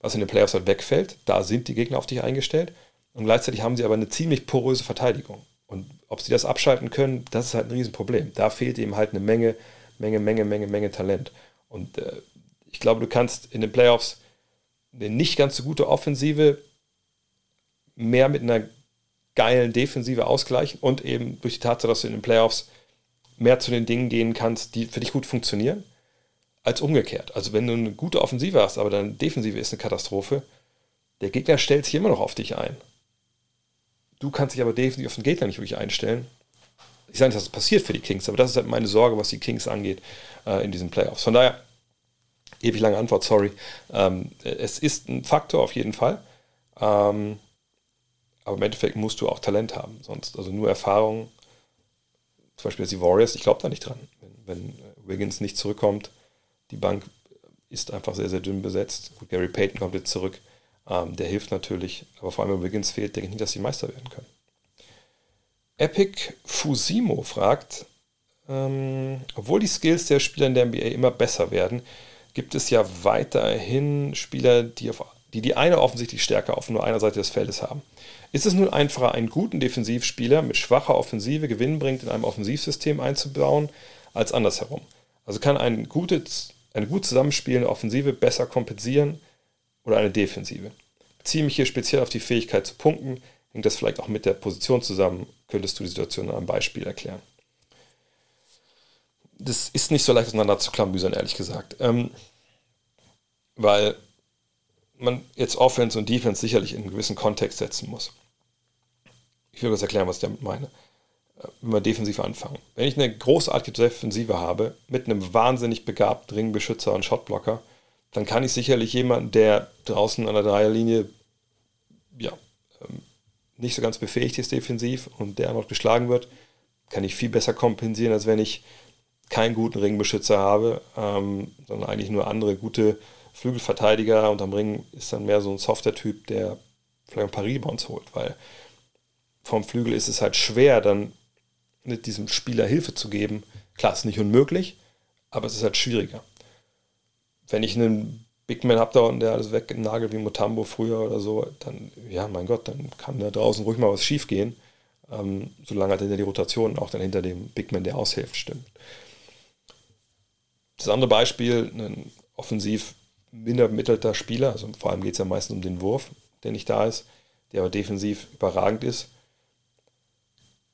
Was in den Playoffs halt wegfällt, da sind die Gegner auf dich eingestellt. Und gleichzeitig haben sie aber eine ziemlich poröse Verteidigung. Und ob sie das abschalten können, das ist halt ein Riesenproblem. Da fehlt eben halt eine Menge, Menge, Menge, Menge, Menge Talent. Und äh, ich glaube, du kannst in den Playoffs eine nicht ganz so gute Offensive mehr mit einer geilen Defensive ausgleichen und eben durch die Tatsache, dass du in den Playoffs mehr zu den Dingen gehen kannst, die für dich gut funktionieren. als umgekehrt. Also wenn du eine gute Offensive hast, aber deine Defensive ist eine Katastrophe, der Gegner stellt sich immer noch auf dich ein. Du kannst dich aber defensiv auf den Gegner nicht wirklich einstellen. Ich sage nicht, dass das passiert für die Kings, aber das ist halt meine Sorge, was die Kings angeht äh, in diesen Playoffs. Von daher, ewig lange Antwort, sorry. Ähm, es ist ein Faktor auf jeden Fall. Ähm, aber im Endeffekt musst du auch Talent haben. Sonst, also nur Erfahrung, zum Beispiel die Warriors, ich glaube da nicht dran. Wenn, wenn Wiggins nicht zurückkommt, die Bank ist einfach sehr, sehr dünn besetzt. Gut, Gary Payton kommt jetzt zurück. Ähm, der hilft natürlich, aber vor allem, wenn Wiggins fehlt, denke ich nicht, dass die Meister werden können. Epic Fusimo fragt, ähm, obwohl die Skills der Spieler in der NBA immer besser werden, gibt es ja weiterhin Spieler, die, auf, die die eine offensichtlich Stärke auf nur einer Seite des Feldes haben. Ist es nun einfacher, einen guten Defensivspieler mit schwacher Offensive gewinnbringend in einem Offensivsystem einzubauen, als andersherum? Also kann ein gutes, eine gut zusammenspielende Offensive besser kompensieren oder eine Defensive? Beziehe mich hier speziell auf die Fähigkeit zu punkten. Hängt das vielleicht auch mit der Position zusammen? Könntest du die Situation an einem Beispiel erklären? Das ist nicht so leicht auseinander zu klamüsern, ehrlich gesagt. Ähm, weil man jetzt Offense und Defense sicherlich in einen gewissen Kontext setzen muss. Ich will kurz erklären, was ich damit meine. Äh, wenn wir defensiv anfangen. Wenn ich eine großartige Defensive habe, mit einem wahnsinnig begabten Ringbeschützer und Shotblocker, dann kann ich sicherlich jemanden, der draußen an der Dreierlinie ja, ähm, nicht so ganz befähigt ist defensiv und der noch geschlagen wird, kann ich viel besser kompensieren, als wenn ich keinen guten Ringbeschützer habe, ähm, sondern eigentlich nur andere gute Flügelverteidiger und am Ring ist dann mehr so ein softer Typ, der vielleicht ein paar Rebounds holt, weil vom Flügel ist es halt schwer, dann mit diesem Spieler Hilfe zu geben. Klar, ist nicht unmöglich, aber es ist halt schwieriger. Wenn ich einen Big Man habe da und der alles wegnagelt wie Mutambo früher oder so, dann, ja, mein Gott, dann kann da draußen ruhig mal was schief gehen, ähm, solange halt hinter die Rotation auch dann hinter dem Big Man, der aushilft, stimmt. Das andere Beispiel, ein offensiv minder mittelter Spieler, also vor allem geht es ja meistens um den Wurf, der nicht da ist, der aber defensiv überragend ist,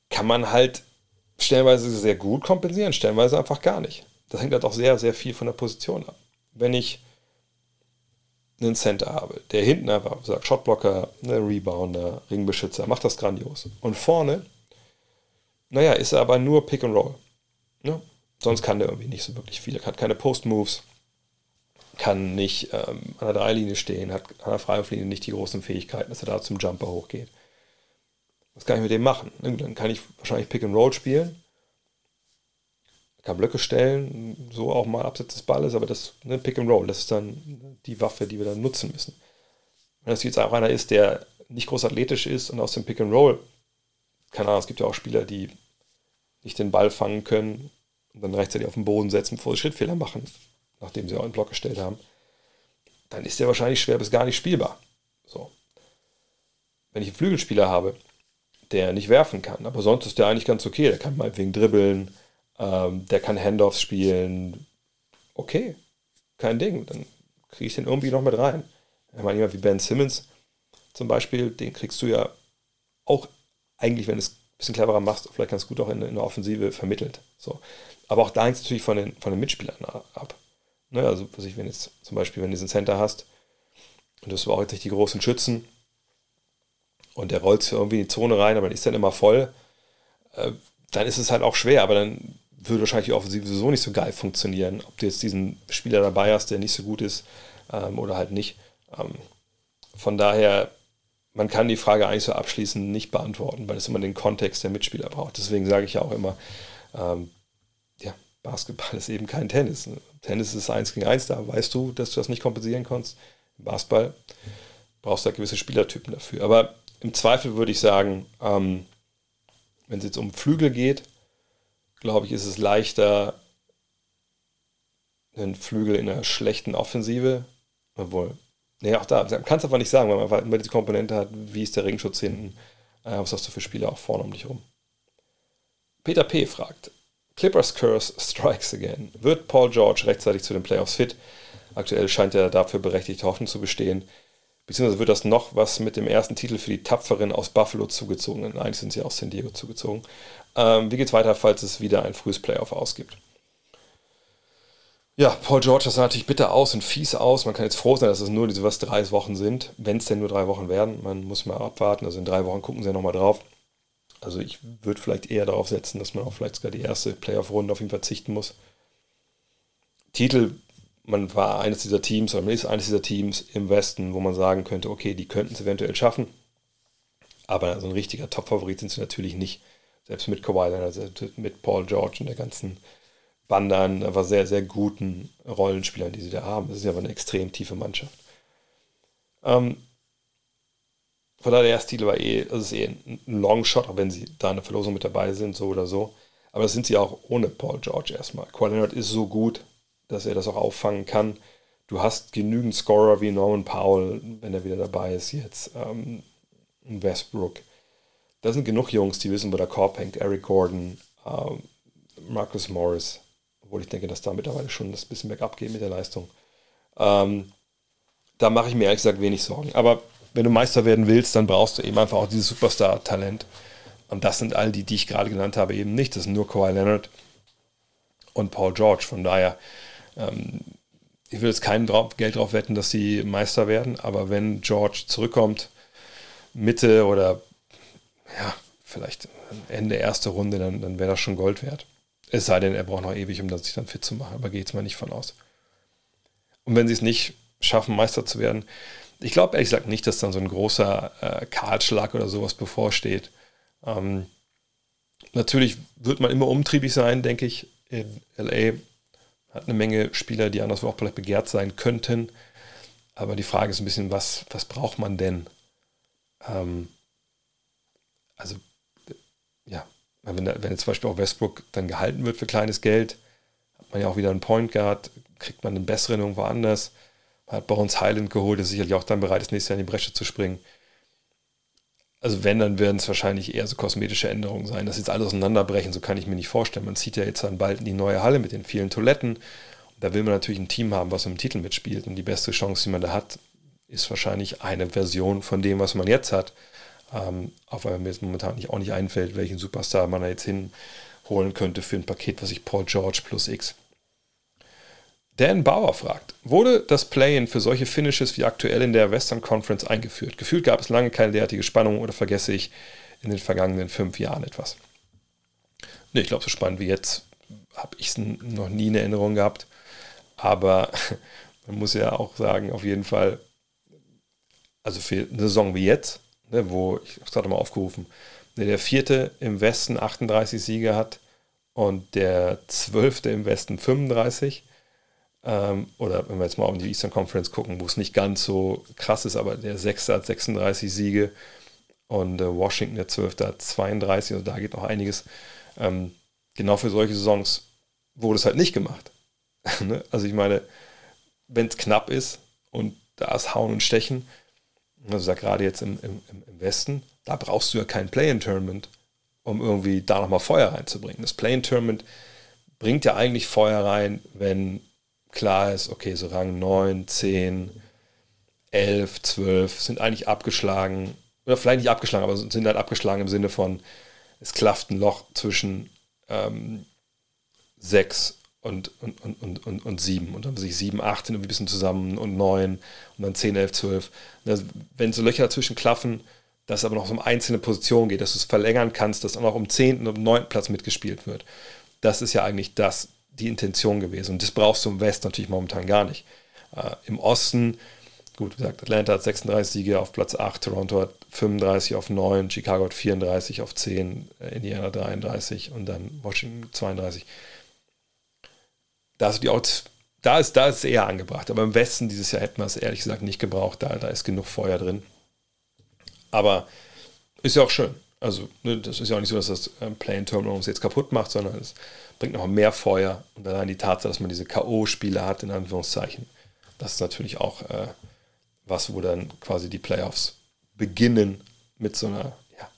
kann man halt stellenweise sehr gut kompensieren, stellenweise einfach gar nicht. Das hängt halt auch sehr, sehr viel von der Position ab. Wenn ich einen Center habe, der hinten einfach sagt, Shotblocker, ne, Rebounder, Ringbeschützer, macht das grandios. Und vorne, naja, ist er aber nur Pick and Roll. Ne? Sonst kann der irgendwie nicht so wirklich viel. Er hat keine Post-Moves, kann nicht ähm, an der Dreilinie stehen, hat an der Freiwurflinie nicht die großen Fähigkeiten, dass er da zum Jumper hochgeht. Was kann ich mit dem machen? Dann kann ich wahrscheinlich Pick and Roll spielen, kann Blöcke stellen, so auch mal abseits des Balles, aber das ne, Pick and Roll, das ist dann die Waffe, die wir dann nutzen müssen. Wenn das jetzt auch einer ist, der nicht groß athletisch ist und aus dem Pick and Roll, keine Ahnung, es gibt ja auch Spieler, die nicht den Ball fangen können und dann rechtzeitig auf den Boden setzen, bevor sie Schrittfehler machen, nachdem sie auch einen Block gestellt haben, dann ist der wahrscheinlich schwer bis gar nicht spielbar. So. Wenn ich einen Flügelspieler habe, der nicht werfen kann. Aber sonst ist der eigentlich ganz okay. Der kann meinetwegen dribbeln, ähm, der kann Handoffs spielen. Okay, kein Ding. Dann kriege ich den irgendwie noch mit rein. Ich meine, jemand wie Ben Simmons zum Beispiel, den kriegst du ja auch eigentlich, wenn du es ein bisschen cleverer machst, vielleicht ganz gut auch in, in der Offensive vermittelt. So. Aber auch da hängt es natürlich von den, von den Mitspielern ab. Ne, also, was ich, wenn jetzt zum Beispiel, wenn du diesen Center hast und du hast auch jetzt nicht die großen Schützen, und der rollt irgendwie in die Zone rein, aber ist dann immer voll, äh, dann ist es halt auch schwer, aber dann würde wahrscheinlich die Offensive sowieso nicht so geil funktionieren, ob du jetzt diesen Spieler dabei hast, der nicht so gut ist ähm, oder halt nicht. Ähm, von daher, man kann die Frage eigentlich so abschließend nicht beantworten, weil es immer den Kontext der Mitspieler braucht. Deswegen sage ich ja auch immer, ähm, ja, Basketball ist eben kein Tennis. Tennis ist eins gegen eins, da weißt du, dass du das nicht kompensieren kannst. Im Basketball brauchst du da gewisse Spielertypen dafür. Aber im Zweifel würde ich sagen, ähm, wenn es jetzt um Flügel geht, glaube ich, ist es leichter, einen Flügel in einer schlechten Offensive, obwohl, nee, auch da, man kann es einfach nicht sagen, weil man einfach immer die Komponente hat, wie ist der Ringschutz hinten, äh, was hast du für Spieler auch vorne um dich rum. Peter P. fragt, Clippers Curse strikes again. Wird Paul George rechtzeitig zu den Playoffs fit? Aktuell scheint er dafür berechtigte Hoffnung zu bestehen. Beziehungsweise wird das noch was mit dem ersten Titel für die Tapferen aus Buffalo zugezogen. Eigentlich sind sie aus San Diego zugezogen. Ähm, wie geht es weiter, falls es wieder ein frühes Playoff ausgibt? Ja, Paul George, das sah natürlich bitter aus und fies aus. Man kann jetzt froh sein, dass es nur diese was drei Wochen sind, wenn es denn nur drei Wochen werden. Man muss mal abwarten. Also in drei Wochen gucken sie ja nochmal drauf. Also ich würde vielleicht eher darauf setzen, dass man auch vielleicht sogar die erste Playoff-Runde auf ihn verzichten muss. Titel, man war eines dieser Teams, oder man ist eines dieser Teams im Westen, wo man sagen könnte, okay, die könnten es eventuell schaffen. Aber so ein richtiger Top-Favorit sind sie natürlich nicht. Selbst mit Kawhi Leonard, mit Paul George und der ganzen Bande an aber sehr, sehr guten Rollenspielern, die sie da haben. Das ist ja aber eine extrem tiefe Mannschaft. Ähm, von daher, der Titel war eh, das ist eh ein Longshot, auch wenn sie da in der Verlosung mit dabei sind, so oder so. Aber das sind sie auch ohne Paul George erstmal. Kawhi Leonard ist so gut, dass er das auch auffangen kann. Du hast genügend Scorer wie Norman Powell, wenn er wieder dabei ist jetzt, ähm, Westbrook. Da sind genug Jungs, die wissen, wo der Korb hängt. Eric Gordon, ähm, Marcus Morris, obwohl ich denke, dass da mittlerweile schon das bisschen bergab geht mit der Leistung. Ähm, da mache ich mir ehrlich gesagt wenig Sorgen. Aber wenn du Meister werden willst, dann brauchst du eben einfach auch dieses Superstar-Talent. Und das sind all die, die ich gerade genannt habe, eben nicht. Das sind nur Kawhi Leonard und Paul George. Von daher, ähm, ich will jetzt kein Geld drauf wetten, dass sie Meister werden. Aber wenn George zurückkommt, Mitte oder ja, vielleicht Ende erste Runde, dann, dann wäre das schon Gold wert. Es sei denn, er braucht noch ewig, um sich dann fit zu machen. Aber geht es mal nicht von aus. Und wenn sie es nicht schaffen, Meister zu werden, ich glaube ehrlich gesagt nicht, dass dann so ein großer äh, Kahlschlag oder sowas bevorsteht. Ähm, natürlich wird man immer umtriebig sein, denke ich. In LA hat eine Menge Spieler, die anderswo auch vielleicht begehrt sein könnten. Aber die Frage ist ein bisschen, was, was braucht man denn? Ähm, also, ja, wenn, wenn jetzt zum Beispiel auch Westbrook dann gehalten wird für kleines Geld, hat man ja auch wieder einen Point Guard, kriegt man einen besseren irgendwo anders. Man hat Bones Highland geholt, der sicherlich auch dann bereit ist, nächstes Jahr in die Bresche zu springen. Also wenn, dann werden es wahrscheinlich eher so kosmetische Änderungen sein. Das jetzt alles auseinanderbrechen, so kann ich mir nicht vorstellen. Man zieht ja jetzt dann bald in die neue Halle mit den vielen Toiletten. Da will man natürlich ein Team haben, was den Titel mitspielt. Und die beste Chance, die man da hat, ist wahrscheinlich eine Version von dem, was man jetzt hat. Ähm, auch weil mir jetzt momentan nicht, auch nicht einfällt, welchen Superstar man da jetzt hinholen könnte für ein Paket, was ich Paul George plus X. Dan Bauer fragt, wurde das Play-In für solche Finishes wie aktuell in der Western Conference eingeführt? Gefühlt gab es lange keine derartige Spannung oder vergesse ich in den vergangenen fünf Jahren etwas? Ne, ich glaube, so spannend wie jetzt habe ich es noch nie in Erinnerung gehabt. Aber man muss ja auch sagen, auf jeden Fall, also für eine Saison wie jetzt, ne, wo, ich es gerade mal aufgerufen, ne, der vierte im Westen 38 Siege hat und der zwölfte im Westen 35. Ähm, oder wenn wir jetzt mal auf die Eastern Conference gucken, wo es nicht ganz so krass ist, aber der sechste hat 36 Siege und äh, Washington, der zwölfte, hat 32, also da geht noch einiges. Ähm, genau für solche Saisons wurde es halt nicht gemacht. ne? Also ich meine, wenn es knapp ist und da ist Hauen und Stechen, also gerade jetzt im, im, im Westen, da brauchst du ja kein Play-in-Tournament, um irgendwie da nochmal Feuer reinzubringen. Das Play-in-Tournament bringt ja eigentlich Feuer rein, wenn klar ist, okay, so Rang 9, 10, 11, 12 sind eigentlich abgeschlagen, oder vielleicht nicht abgeschlagen, aber sind halt abgeschlagen im Sinne von, es klafft ein Loch zwischen ähm, 6 und, und, und, und, und 7 und dann sich 7, 8 sind irgendwie ein bisschen zusammen und 9 und dann 10, 11, 12. Also, wenn so Löcher dazwischen klaffen, dass es aber noch um einzelne Positionen geht, dass du es verlängern kannst, dass auch noch um 10. und um 9. Platz mitgespielt wird. Das ist ja eigentlich das, die Intention gewesen. Und das brauchst du im Westen natürlich momentan gar nicht. Äh, Im Osten, gut wie gesagt, Atlanta hat 36 Siege auf Platz 8, Toronto hat 35 auf 9, Chicago hat 34 auf 10, äh, Indiana 33 und dann Washington 32 da, ist die Out, da, ist, da ist es eher angebracht. Aber im Westen dieses Jahr hätten wir es ehrlich gesagt nicht gebraucht. Da, da ist genug Feuer drin. Aber ist ja auch schön. Also, ne, das ist ja auch nicht so, dass das ähm, Play Terminal uns jetzt kaputt macht, sondern es bringt noch mehr Feuer. Und allein die Tatsache, dass man diese K.O.-Spiele hat, in Anführungszeichen, das ist natürlich auch äh, was, wo dann quasi die Playoffs beginnen mit so einer ja,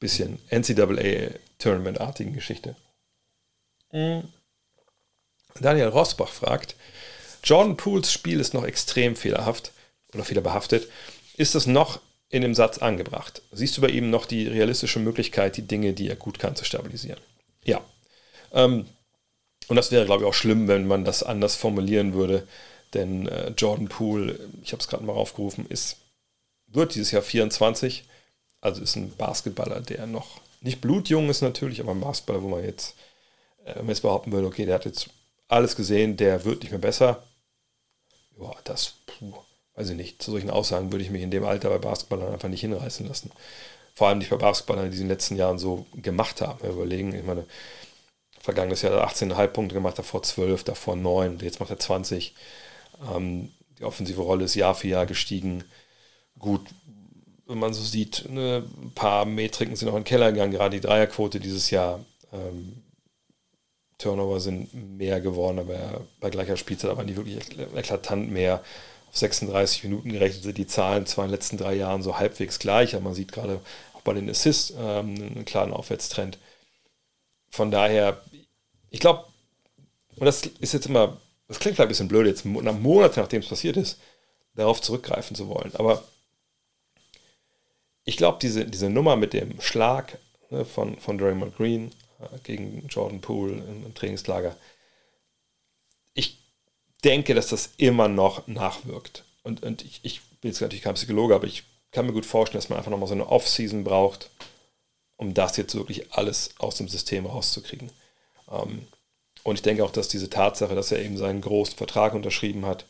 bisschen NCAA-Tournament-artigen Geschichte. Mhm. Daniel Rosbach fragt, Jordan Pools Spiel ist noch extrem fehlerhaft oder fehlerbehaftet. Ist es noch in dem Satz angebracht? Siehst du bei ihm noch die realistische Möglichkeit, die Dinge, die er gut kann, zu stabilisieren? Ja. Ähm, Und das wäre, glaube ich, auch schlimm, wenn man das anders formulieren würde. Denn äh, Jordan Poole, ich habe es gerade mal aufgerufen, ist, wird dieses Jahr 24. Also ist ein Basketballer, der noch nicht blutjung ist natürlich, aber ein Basketballer, wo man jetzt, äh, wenn man jetzt behaupten würde, okay, der hat jetzt alles gesehen, der wird nicht mehr besser. Ja, das, puh, weiß ich nicht. Zu solchen Aussagen würde ich mich in dem Alter bei Basketballern einfach nicht hinreißen lassen. Vor allem nicht bei Basketballern, die in den letzten Jahren so gemacht haben. Wir überlegen, ich meine, vergangenes Jahr 18,5 Punkte gemacht, davor 12, davor 9, jetzt macht er 20. Ähm, die offensive Rolle ist Jahr für Jahr gestiegen. Gut, wenn man so sieht, ne, ein paar Metriken sind auch in den Keller gegangen, gerade die Dreierquote dieses Jahr. Ähm, Turnover sind mehr geworden, aber bei gleicher Spielzeit aber nicht wirklich eklatant mehr. Auf 36 Minuten gerechnet sind die Zahlen zwar in den letzten drei Jahren so halbwegs gleich, aber man sieht gerade auch bei den Assists ähm, einen klaren Aufwärtstrend. Von daher, ich glaube, und das ist jetzt immer, das klingt vielleicht ein bisschen blöd, jetzt nach Monaten nachdem es passiert ist, darauf zurückgreifen zu wollen. Aber ich glaube, diese, diese Nummer mit dem Schlag ne, von, von Draymond Green äh, gegen Jordan Poole im, im, Trainingslager, denke, dass das immer noch nachwirkt. Und, und ich, ich bin jetzt natürlich kein Psychologe, aber ich kann mir gut vorstellen, dass man einfach nochmal so eine Off-Season braucht, um das jetzt wirklich alles aus dem System rauszukriegen. Ähm, und ich denke auch, dass diese Tatsache, dass er eben seinen großen Vertrag unterschrieben hat,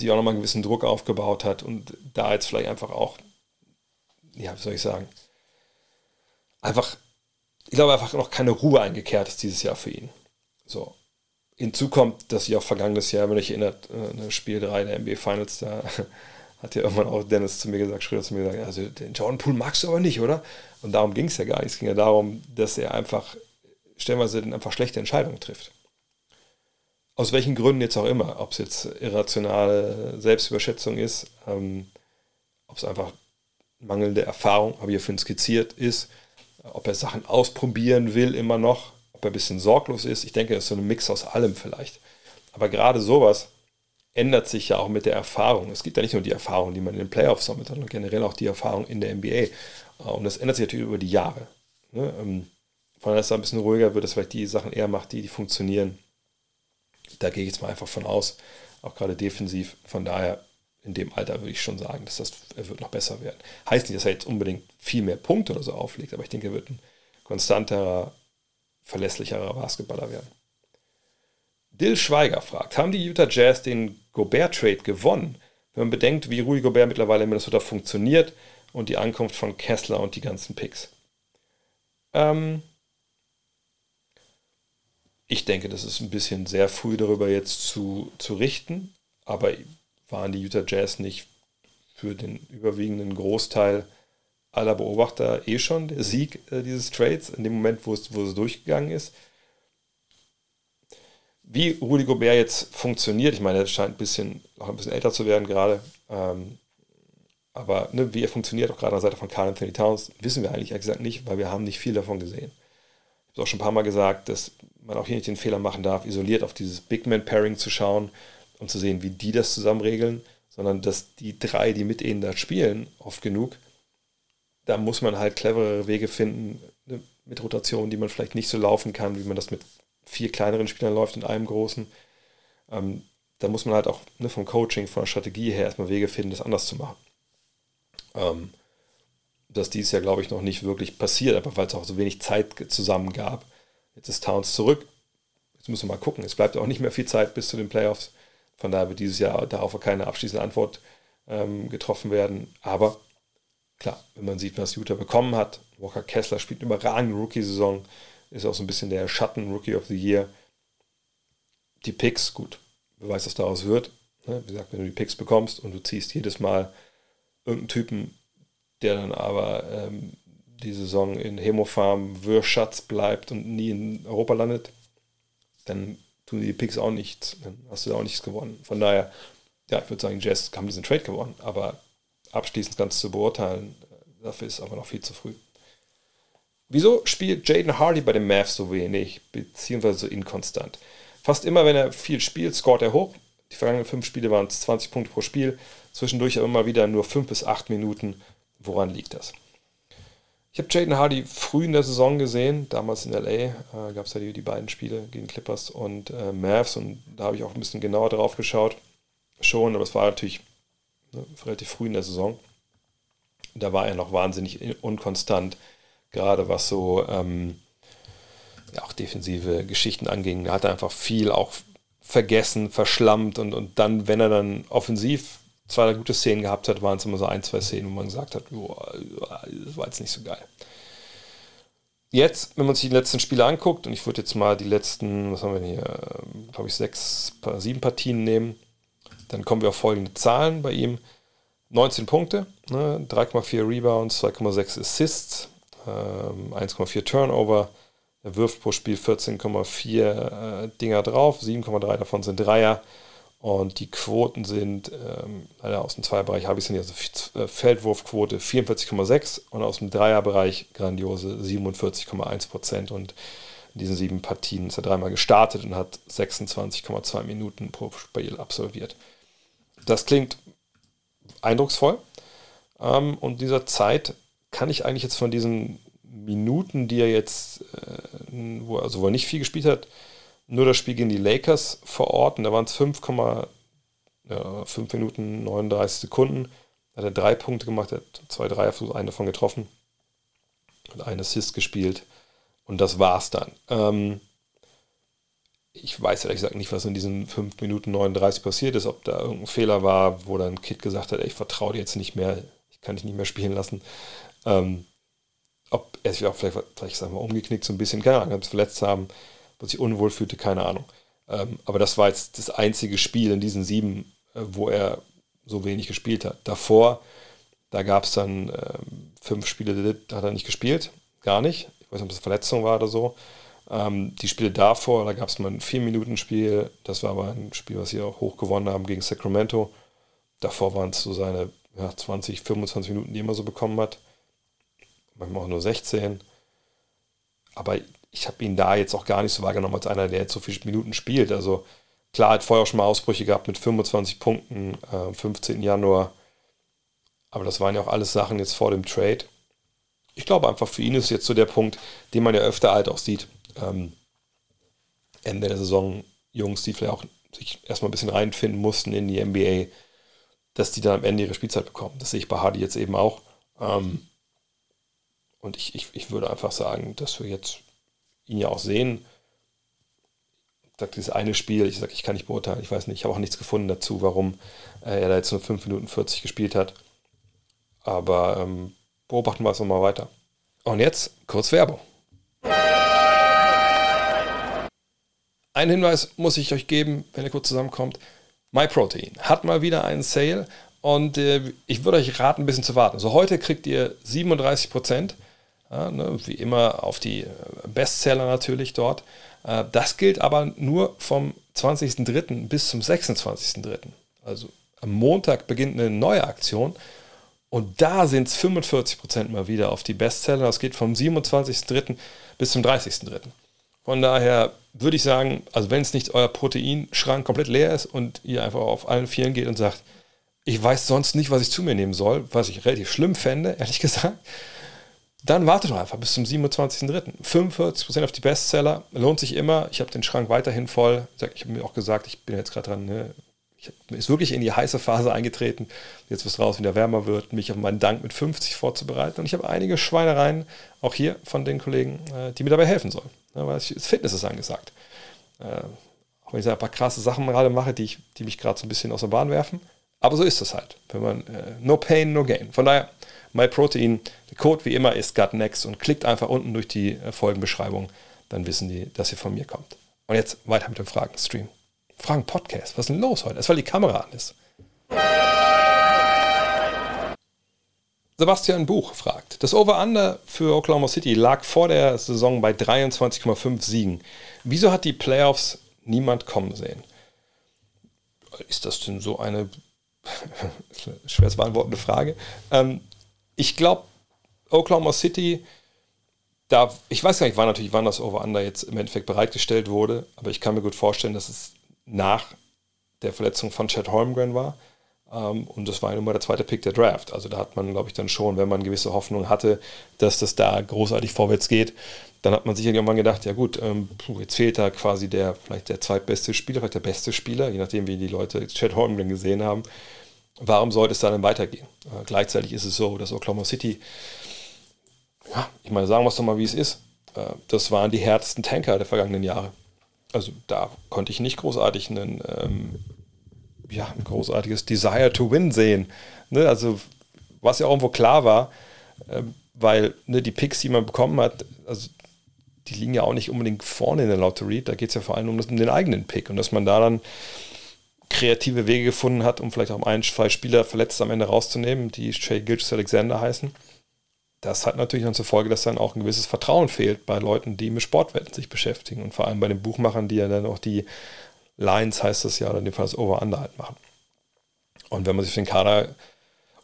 die auch nochmal einen gewissen Druck aufgebaut hat und da jetzt vielleicht einfach auch, ja, wie soll ich sagen, einfach, ich glaube einfach noch keine Ruhe eingekehrt ist dieses Jahr für ihn. So. Hinzu kommt, dass ich auch vergangenes Jahr, wenn ich erinnert, äh, Spiel 3 der NBA Finals, da hat ja irgendwann auch Dennis zu mir gesagt, Schröder zu mir gesagt, also den Jordan Poole magst du aber nicht, oder? Und darum ging es ja gar nicht. Es ging ja darum, dass er einfach stellenweise einfach schlechte Entscheidungen trifft. Aus welchen Gründen jetzt auch immer, ob es jetzt irrationale Selbstüberschätzung ist, ähm, ob es einfach mangelnde Erfahrung, habe ich ja vorhin skizziert, ist, ob er Sachen ausprobieren will immer noch, ob er ein bisschen sorglos ist. Ich denke, das ist so ein Mix aus allem vielleicht. Aber gerade sowas ändert sich ja auch mit der Erfahrung. Es gibt ja nicht nur die Erfahrung, die man in den Playoffs sammelt, sondern generell auch die Erfahrung in der NBA. Und das ändert sich natürlich über die Jahre. Ne? Ähm, von daher, dass er ein bisschen ruhiger wird, dass vielleicht die Sachen eher macht, die, die funktionieren. Da gehe ich jetzt mal einfach von aus, auch gerade defensiv. Von daher, in dem Alter würde ich schon sagen, dass das, er wird noch besser werden. Heißt nicht, dass er jetzt unbedingt viel mehr Punkte oder so auflegt, aber ich denke, er wird ein konstanterer, verlässlicherer Basketballer werden. Dill Schweiger fragt, haben die Utah Jazz den Gobert-Trade gewonnen? Wenn man bedenkt, wie Rui Gobert mittlerweile in Minnesota funktioniert und die Ankunft von Kessler und die ganzen Picks. Ähm, ich denke, das ist ein bisschen sehr früh darüber jetzt zu, zu richten, aber waren die Utah Jazz nicht für den überwiegenden Großteil aller Beobachter eh schon der Sieg äh, dieses Trades in dem Moment, wo es, wo es durchgegangen ist. Wie Rudy Gobert jetzt funktioniert, ich meine, er scheint ein bisschen, auch ein bisschen älter zu werden gerade, ähm, aber ne, wie er funktioniert, auch gerade an der Seite von Carl Anthony Towns, wissen wir eigentlich gesagt nicht, weil wir haben nicht viel davon gesehen. Ich habe auch schon ein paar Mal gesagt, dass man auch hier nicht den Fehler machen darf, isoliert auf dieses Big Man Pairing zu schauen und zu sehen, wie die das zusammen regeln, sondern dass die drei, die mit ihnen da spielen, oft genug, da muss man halt cleverere Wege finden, ne, mit Rotationen, die man vielleicht nicht so laufen kann, wie man das mit vier kleineren Spielern läuft und einem großen. Ähm, da muss man halt auch ne, vom Coaching, von der Strategie her erstmal Wege finden, das anders zu machen. Ähm, das dies Jahr, glaube ich, noch nicht wirklich passiert, einfach weil es auch so wenig Zeit zusammen gab. Jetzt ist Towns zurück. Jetzt müssen wir mal gucken. Es bleibt auch nicht mehr viel Zeit bis zu den Playoffs. Von daher wird dieses Jahr darauf keine abschließende Antwort ähm, getroffen werden. Aber klar, wenn man sieht, was Utah bekommen hat, Walker Kessler spielt eine überragende Rookie-Saison, ist auch so ein bisschen der Schatten-Rookie of the Year. Die Picks, gut, wer weiß, was daraus wird. Ne? Wie gesagt, wenn du die Picks bekommst und du ziehst jedes Mal irgendeinen Typen, der dann aber ähm, die Saison in Hemofarm Würschatz bleibt und nie in Europa landet, dann tun die Picks auch nichts. Dann hast du da auch nichts gewonnen. Von daher, ja, ich würde sagen, Jazz haben diesen Trade gewonnen, aber abschließend ganz zu beurteilen, äh, dafür ist aber noch viel zu früh. Wieso spielt Jaden Hardy bei den Mavs so wenig, beziehungsweise so inkonstant? Fast immer, wenn er viel spielt, scoret er hoch. Die vergangenen fünf Spiele waren es 20 Punkte pro Spiel. Zwischendurch aber immer wieder nur fünf bis acht Minuten. Woran liegt das? Ich habe Jaden Hardy früh in der Saison gesehen, damals in LA äh, gab es ja die, die, beiden Spiele gegen Clippers und äh, Mavs und da habe ich auch ein bisschen genauer drauf geschaut. Schon, aber es war natürlich ne, relativ früh in der Saison. Da war er noch wahnsinnig unkonstant, gerade was so ähm, ja, auch defensive Geschichten anging. Er hatte einfach viel auch vergessen, verschlammt und, und dann, wenn er dann offensiv zwei gute Szenen gehabt hat, waren es immer so ein, zwei Szenen, wo man gesagt hat, boah, das war jetzt nicht so geil. Jetzt, wenn man sich die letzten Spiele anguckt, und ich würde jetzt mal die letzten, was haben wir hier, glaube ich, sechs, sieben Partien nehmen, dann kommen wir auf folgende Zahlen bei ihm. 19 Punkte, ne, 3,4 Rebounds, 2,6 Assists, ähm, 1,4 Turnover. Er wirft pro Spiel 14,4 äh, Dinger drauf, 7,3 davon sind Dreier. Und die Quoten sind, ähm, aus dem Zweierbereich habe ich es nicht, also äh, Feldwurfquote 44,6 und aus dem Dreierbereich grandiose 47,1 Prozent. Und in diesen sieben Partien ist er dreimal gestartet und hat 26,2 Minuten pro Spiel absolviert. Das klingt eindrucksvoll. Ähm, und dieser Zeit kann ich eigentlich jetzt von diesen Minuten, die er jetzt, äh, wo, also wo er nicht viel gespielt hat, nur das Spiel gegen die Lakers verorten. Da waren es 5,5 ja, Minuten 39 Sekunden. Da hat er drei Punkte gemacht, hat zwei Dreier, einen davon getroffen und einen Assist gespielt. Und das war's dann. Ähm, ich weiß ehrlich gesagt nicht, was in diesen 5 Minuten 39 passiert ist, ob da irgendein Fehler war, wo dann Kid gesagt hat, ey, ich vertraue dir jetzt nicht mehr, ich kann dich nicht mehr spielen lassen. Ähm, ob er sich auch vielleicht, vielleicht sagen wir, umgeknickt so ein bisschen, keine Ahnung, es verletzt haben, wo sich unwohl fühlte, keine Ahnung. Ähm, aber das war jetzt das einzige Spiel in diesen sieben, äh, wo er so wenig gespielt hat. Davor, da gab es dann ähm, fünf Spiele, da hat er nicht gespielt, gar nicht. Ich weiß nicht, ob das Verletzung war oder so. Ähm, die Spiele davor, da gab es mal ein Vier-Minuten-Spiel, das war aber ein Spiel, was sie auch hoch gewonnen haben gegen Sacramento. Davor waren es so seine ja, 20, 25 Minuten, die er immer so bekommen hat. Manchmal auch nur 16. Aber ich habe ihn da jetzt auch gar nicht so wahrgenommen als einer, der jetzt so viele Minuten spielt. Also klar, hat vorher auch schon mal Ausbrüche gehabt mit 25 Punkten äh, 15. Januar. Aber das waren ja auch alles Sachen jetzt vor dem Trade. Ich glaube einfach, für ihn ist jetzt so der Punkt, den man ja öfter halt auch sieht ähm, Ende der Saison Jungs, die vielleicht auch sich erstmal ein bisschen reinfinden mussten in die NBA, dass die dann am Ende ihre Spielzeit bekommen. Das sehe ich bei Hardy jetzt eben auch. Ähm, und ich, ich, ich würde einfach sagen, dass wir jetzt ihn ja auch sehen. Ich sage, dieses eine Spiel, ich sage, ich kann nicht beurteilen, ich weiß nicht, ich habe auch nichts gefunden dazu, warum äh, er da jetzt nur 5 Minuten 40 gespielt hat. Aber ähm, beobachten wir es nochmal weiter. Und jetzt kurz Werbung. Ein Hinweis muss ich euch geben, wenn ihr kurz zusammenkommt. MyProtein hat mal wieder einen Sale und äh, ich würde euch raten, ein bisschen zu warten. Also heute kriegt ihr 37 Prozent, ja, ne, wie immer auf die äh, Bestseller natürlich dort. Äh, das gilt aber nur vom 20.03. bis zum 26.03. Also am Montag beginnt eine neue Aktion und da sind es 45 Prozent mal wieder auf die Bestseller. Das geht vom 27.03. bis zum 30.03. Von daher würde ich sagen, also wenn es nicht euer Proteinschrank komplett leer ist und ihr einfach auf allen Vieren geht und sagt, ich weiß sonst nicht, was ich zu mir nehmen soll, was ich relativ schlimm fände, ehrlich gesagt, dann wartet doch einfach bis zum 27.03. 45% auf die Bestseller, lohnt sich immer. Ich habe den Schrank weiterhin voll. Ich habe mir auch gesagt, ich bin jetzt gerade dran, ne? ich ist wirklich in die heiße Phase eingetreten. Jetzt wird es raus, wieder wärmer wird, mich auf meinen Dank mit 50 vorzubereiten. Und ich habe einige Schweinereien, auch hier von den Kollegen, äh, die mir dabei helfen sollen. Weil Fitness ist angesagt. Äh, auch wenn ich ein paar krasse Sachen gerade mache, die, ich, die mich gerade so ein bisschen aus der Bahn werfen. Aber so ist es halt. Wenn man äh, no pain, no gain. Von daher, MyProtein, der Code wie immer ist GutNext und klickt einfach unten durch die äh, Folgenbeschreibung, dann wissen die, dass ihr von mir kommt. Und jetzt weiter mit dem Fragen-Stream. Fragen-Podcast, was ist denn los heute? Erst weil die Kamera an ist. Sebastian Buch fragt, das Over-Under für Oklahoma City lag vor der Saison bei 23,5 Siegen. Wieso hat die Playoffs niemand kommen sehen? Ist das denn so eine schwer zu beantwortende Frage? Ähm, ich glaube, Oklahoma City, da, ich weiß gar nicht, wann natürlich, wann das Over-Under jetzt im Endeffekt bereitgestellt wurde, aber ich kann mir gut vorstellen, dass es nach der Verletzung von Chad Holmgren war und das war ja immer der zweite Pick der Draft. Also da hat man, glaube ich, dann schon, wenn man gewisse Hoffnung hatte, dass das da großartig vorwärts geht, dann hat man sicherlich irgendwann gedacht, ja gut, ähm, jetzt fehlt da quasi der, vielleicht der zweitbeste Spieler, vielleicht der beste Spieler, je nachdem, wie die Leute Chad Holmgren gesehen haben. Warum sollte es dann weitergehen? Äh, gleichzeitig ist es so, dass Oklahoma City, ja, ich meine, sagen wir es doch mal, wie es ist. Äh, das waren die härtesten Tanker der vergangenen Jahre. Also da konnte ich nicht großartig einen, ähm, ja, ein großartiges Desire to Win sehen. Ne? Also was ja auch irgendwo klar war, äh, weil ne, die Picks, die man bekommen hat, also die liegen ja auch nicht unbedingt vorne in der Lottery. Da geht es ja vor allem um, das, um den eigenen Pick und dass man da dann kreative Wege gefunden hat, um vielleicht auch ein, zwei Spieler verletzt am Ende rauszunehmen, die Shay Gilgis Alexander heißen. Das hat natürlich dann zur Folge, dass dann auch ein gewisses Vertrauen fehlt bei Leuten, die mit Sportwetten sich beschäftigen und vor allem bei den Buchmachern, die ja dann auch die Lines, heißt das ja, oder in dem Fall das Over-Under halt machen. Und wenn man sich den Kader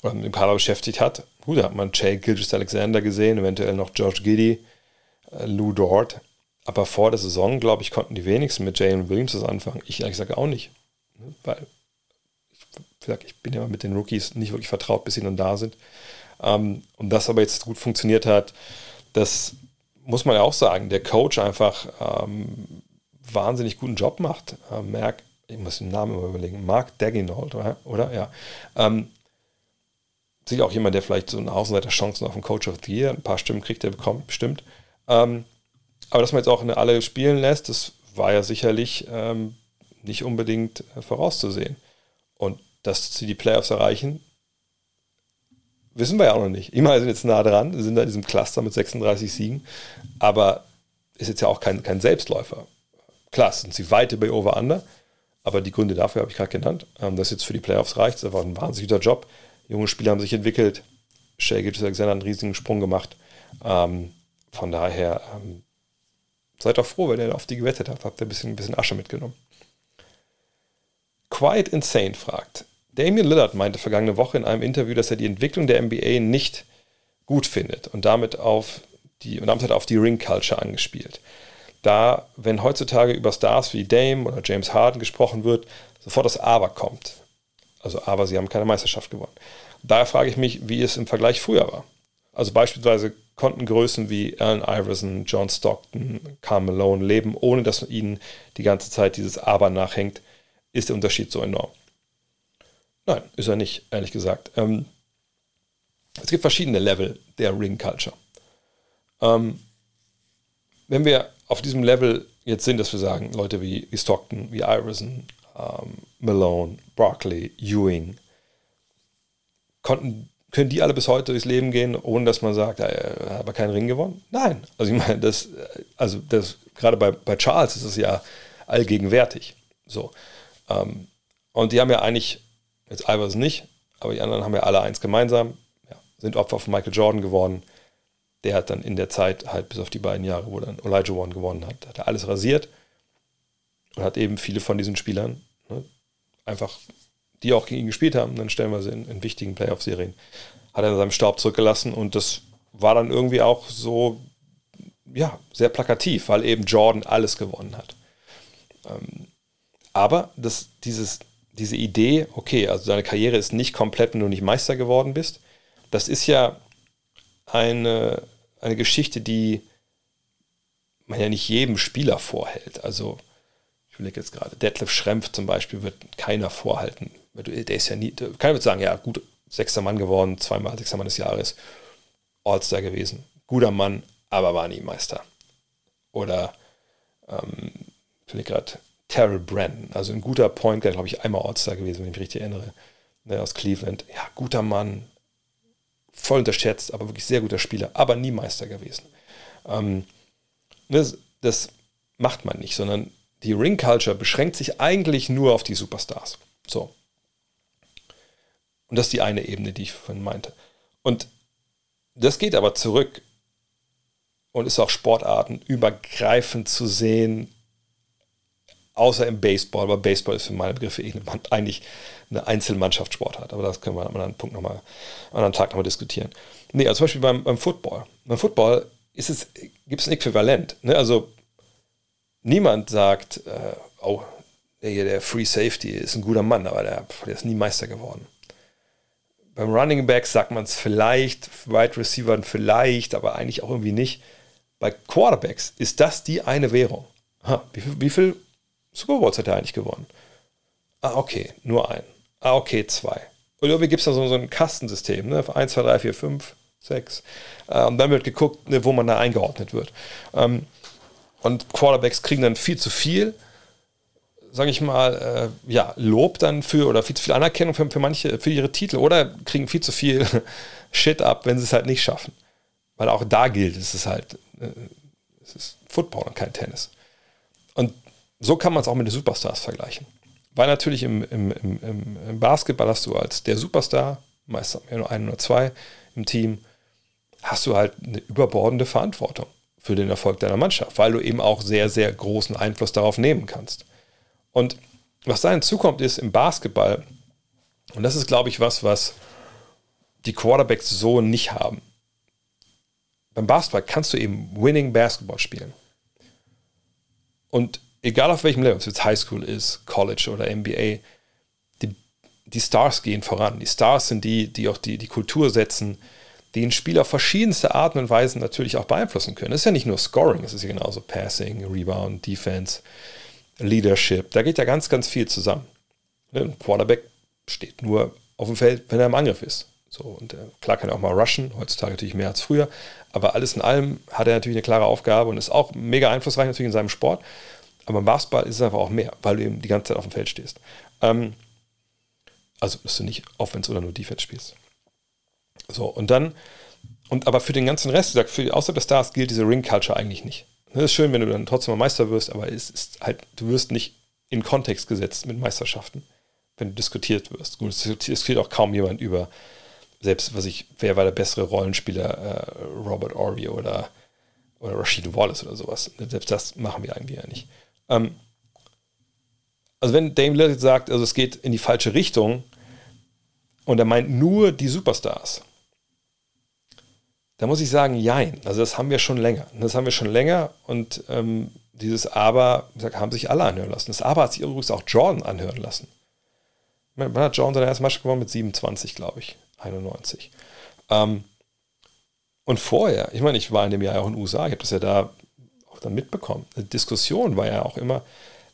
oder mit dem Kader beschäftigt hat, gut, da hat man Jay Gilgis Alexander gesehen, eventuell noch George Giddy, äh, Lou Dort. Aber vor der Saison, glaube ich, konnten die wenigsten mit Jalen Williams das anfangen. Ich ehrlich gesagt auch nicht. Ne? Weil, ich, sag, ich bin ja mit den Rookies nicht wirklich vertraut, bis sie dann da sind. Ähm, und das aber jetzt gut funktioniert hat, das muss man ja auch sagen, der Coach einfach ähm, wahnsinnig guten Job macht. Äh, Merk, ich muss den Namen überlegen, Mark Dagginold, oder? Ja. Ähm, sicher auch jemand, der vielleicht so eine Außenseiter-Chancen auf den Coach of the Year, ein paar Stimmen kriegt, der bekommt bestimmt. Ähm, aber dass man jetzt auch alle spielen lässt, das war ja sicherlich ähm, nicht unbedingt äh, vorauszusehen. Und dass sie die Playoffs erreichen, wissen wir ja auch noch nicht. Immer sind jetzt nah dran, sind da in diesem Cluster mit 36 Siegen, aber ist jetzt ja auch kein, kein Selbstläufer. Klar, sind sie weit bei Over-Under, aber die Gründe dafür habe ich gerade genannt. Ähm, dass jetzt für die Playoffs reicht, das war ein wahnsinnig guter Job. Junge Spieler haben sich entwickelt. Shea Gilgis Alexander einen riesigen Sprung gemacht. Ähm, von daher ähm, seid doch froh, wenn ihr auf die gewettet habt. Habt ihr ein bisschen, ein bisschen Asche mitgenommen. Quiet Insane fragt, Damian Lillard meinte vergangene Woche in einem Interview, dass er die Entwicklung der NBA nicht gut findet und damit auf die und damit hat er auf die Ring Culture angespielt. Da, wenn heutzutage über Stars wie Dame oder James Harden gesprochen wird, sofort das Aber kommt. Also aber sie haben keine Meisterschaft gewonnen. Daher frage ich mich, wie es im Vergleich früher war. Also beispielsweise konnten Größen wie Allen Iverson, John Stockton, Carl Malone leben, ohne dass ihnen die ganze Zeit dieses Aber nachhängt. Ist der Unterschied so enorm? Nein, ist er nicht, ehrlich gesagt. Ähm, es gibt verschiedene Level der Ring Culture. Ähm, wenn wir auf diesem Level jetzt sind, dass wir sagen, Leute wie, wie Stockton, wie Iverson, ähm, Malone, Barkley, Ewing, konnten, können die alle bis heute durchs Leben gehen, ohne dass man sagt, er hat aber keinen Ring gewonnen? Nein. Also ich meine, das, also das, gerade bei, bei Charles ist es ja allgegenwärtig. So. Ähm, und die haben ja eigentlich Jetzt Iverson nicht, aber die anderen haben ja alle eins gemeinsam, ja, sind Opfer von Michael Jordan geworden. Der hat dann in der Zeit, halt bis auf die beiden Jahre, wo dann Elijah One gewonnen hat, hat er alles rasiert und hat eben viele von diesen Spielern ne, einfach, die auch gegen ihn gespielt haben, dann stellen wir sie in, in wichtigen Playoff-Serien, hat er in seinem Staub zurückgelassen und das war dann irgendwie auch so, ja, sehr plakativ, weil eben Jordan alles gewonnen hat. Ähm, aber das, dieses, diese Idee, okay, also deine Karriere ist nicht komplett, wenn du nicht Meister geworden bist, das ist ja eine, eine Geschichte, die man ja nicht jedem Spieler vorhält. Also, ich überlege jetzt gerade, Detlef Schrempf zum Beispiel wird keiner vorhalten. Der ist ja nie, keiner wird sagen, ja, gut, sechster Mann geworden, zweimal sechster Mann des Jahres, All-Star gewesen. Guter Mann, aber war nie Meister. Oder, ähm, ich überlege gerade, Terrell Brandon, also ein guter Point Guard, glaube ich, einmal All-Star gewesen, wenn ich mich richtig erinnere, ne, aus Cleveland. Ja, guter Mann, voll unterschätzt, aber wirklich sehr guter Spieler, aber nie Meister gewesen. Ähm, das, das macht man nicht, sondern die Ring Culture beschränkt sich eigentlich nur auf die Superstars. So. Und das ist die eine Ebene, die ich vorhin meinte. Und das geht aber zurück und ist auch sportartenübergreifend zu sehen außer im Baseball, aber Baseball ist für meine Begriffe eh eigentlich eine Einzelmannschaftssportart, aber das können wir an einem anderen Punkt nochmal, an einem Tag nochmal diskutieren. Nee, also zum Beispiel beim, beim Football. Beim Football gibt es ein Äquivalent. Ne? Also niemand sagt, äh, oh, der, der Free Safety ist ein guter Mann, aber der, der ist nie Meister geworden. beim Running Back sagt man es vielleicht, Wide Receiver vielleicht, aber eigentlich auch irgendwie nicht. Bei Quarterbacks ist das die eine Währung. Ha, wie, wie viel Super Bowls hat er eigentlich gewonnen? Ah, okay, nur ein. Ah, okay, zwei. Und irgendwie gibt es da so, so ein Kastensystem, ne? 1, 2, 3, 4, 5, 6. und dann wird geguckt, ne, wo man da eingeordnet wird. Ähm, und Quarterbacks kriegen dann viel zu viel, sage ich mal, äh, ja, Lob dann für oder viel zu viel Anerkennung für, für manche, für ihre Titel oder kriegen viel zu viel Shit ab, wenn sie es halt nicht schaffen. Weil auch da gilt, es ist halt, äh, es ist Football und kein Tennis. So kann man es auch mit den Superstars vergleichen. Weil natürlich im, im, im, im Basketball hast du als der Superstar, meistens nur einen oder zwei im Team, hast du halt eine überbordende Verantwortung für den Erfolg deiner Mannschaft, weil du eben auch sehr, sehr großen Einfluss darauf nehmen kannst. Und was da hinzukommt, ist im Basketball, und das ist, glaube ich, was, was die Quarterbacks so nicht haben. Beim Basketball kannst du eben Winning Basketball spielen. Und egal auf welchem Level, ob es jetzt Highschool ist, College oder NBA, die, die Stars gehen voran. Die Stars sind die, die auch die, die Kultur setzen, die den Spieler auf verschiedenste Arten und Weisen natürlich auch beeinflussen können. Es ist ja nicht nur Scoring, es ist ja genauso Passing, Rebound, Defense, Leadership. Da geht ja ganz, ganz viel zusammen. Ne, ein Quarterback steht nur auf dem Feld, wenn er im Angriff ist. So, und äh, klar kann er auch mal rushen, heutzutage natürlich mehr als früher, aber alles in allem hat er natürlich eine klare Aufgabe und ist auch mega einflussreich natürlich in seinem Sport. Aber im Basketball ist es einfach auch mehr, weil du eben die ganze Zeit auf dem Feld stehst. Ähm, also, dass du nicht Offense oder nur Defense spielst. So, und dann, und aber für den ganzen Rest, gesagt, für, außer der Stars gilt diese Ring-Culture eigentlich nicht. Es ist schön, wenn du dann trotzdem mal Meister wirst, aber es ist halt, du wirst nicht in Kontext gesetzt mit Meisterschaften, wenn du diskutiert wirst. Gut, es diskutiert auch kaum jemand über, selbst was ich, wer war der bessere Rollenspieler, äh, Robert Ory oder, oder Rashid Wallace oder sowas. Selbst das machen wir eigentlich ja nicht. Ähm, also wenn Dame Lillard sagt, also es geht in die falsche Richtung und er meint nur die Superstars, da muss ich sagen, jein. Also das haben wir schon länger. Das haben wir schon länger und ähm, dieses Aber gesagt, haben sich alle anhören lassen. Das Aber hat sich übrigens auch Jordan anhören lassen. Man hat Jordan seine erste Masche gewonnen mit 27, glaube ich, 91. Ähm, und vorher, ich meine, ich war in dem Jahr auch in den USA, ich habe das ja da auch dann mitbekommen. Eine Diskussion war ja auch immer,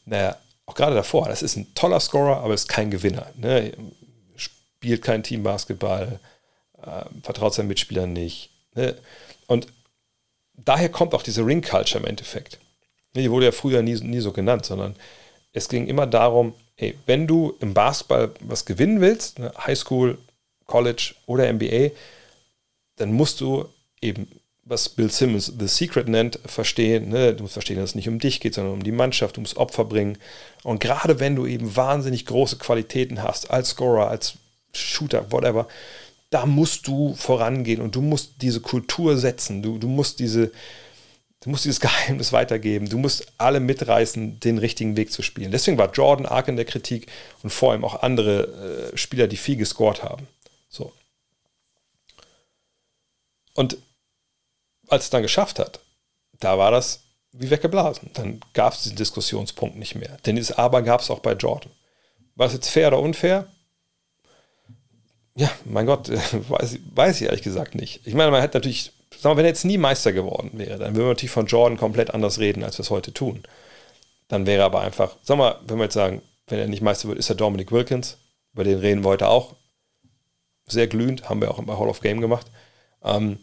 naja, auch gerade davor, das ist ein toller Scorer, aber ist kein Gewinner. Ne? Spielt kein Teambasketball, äh, vertraut seinen Mitspielern nicht, Ne? Und daher kommt auch diese Ring-Culture im Endeffekt. Ne, die wurde ja früher nie, nie so genannt, sondern es ging immer darum, ey, wenn du im Basketball was gewinnen willst, ne, Highschool, College oder NBA, dann musst du eben, was Bill Simmons The Secret nennt, verstehen. Ne? Du musst verstehen, dass es nicht um dich geht, sondern um die Mannschaft. Du musst Opfer bringen. Und gerade wenn du eben wahnsinnig große Qualitäten hast, als Scorer, als Shooter, whatever, da musst du vorangehen und du musst diese Kultur setzen. Du, du musst diese, du musst dieses Geheimnis weitergeben. Du musst alle mitreißen, den richtigen Weg zu spielen. Deswegen war Jordan arg in der Kritik und vor allem auch andere äh, Spieler, die viel gescored haben. So. Und als es dann geschafft hat, da war das wie weggeblasen. Dann gab es diesen Diskussionspunkt nicht mehr. Denn dieses Aber gab es auch bei Jordan. War es jetzt fair oder unfair? Ja, mein Gott, weiß, weiß ich ehrlich gesagt nicht. Ich meine, man hätte natürlich, sagen wir, wenn er jetzt nie Meister geworden wäre, dann würden wir natürlich von Jordan komplett anders reden, als wir es heute tun. Dann wäre aber einfach, sagen wir, wenn wir jetzt sagen, wenn er nicht Meister wird, ist er Dominic Wilkins. Über den reden wir heute auch. Sehr glühend, haben wir auch bei Hall of Game gemacht. Ähm,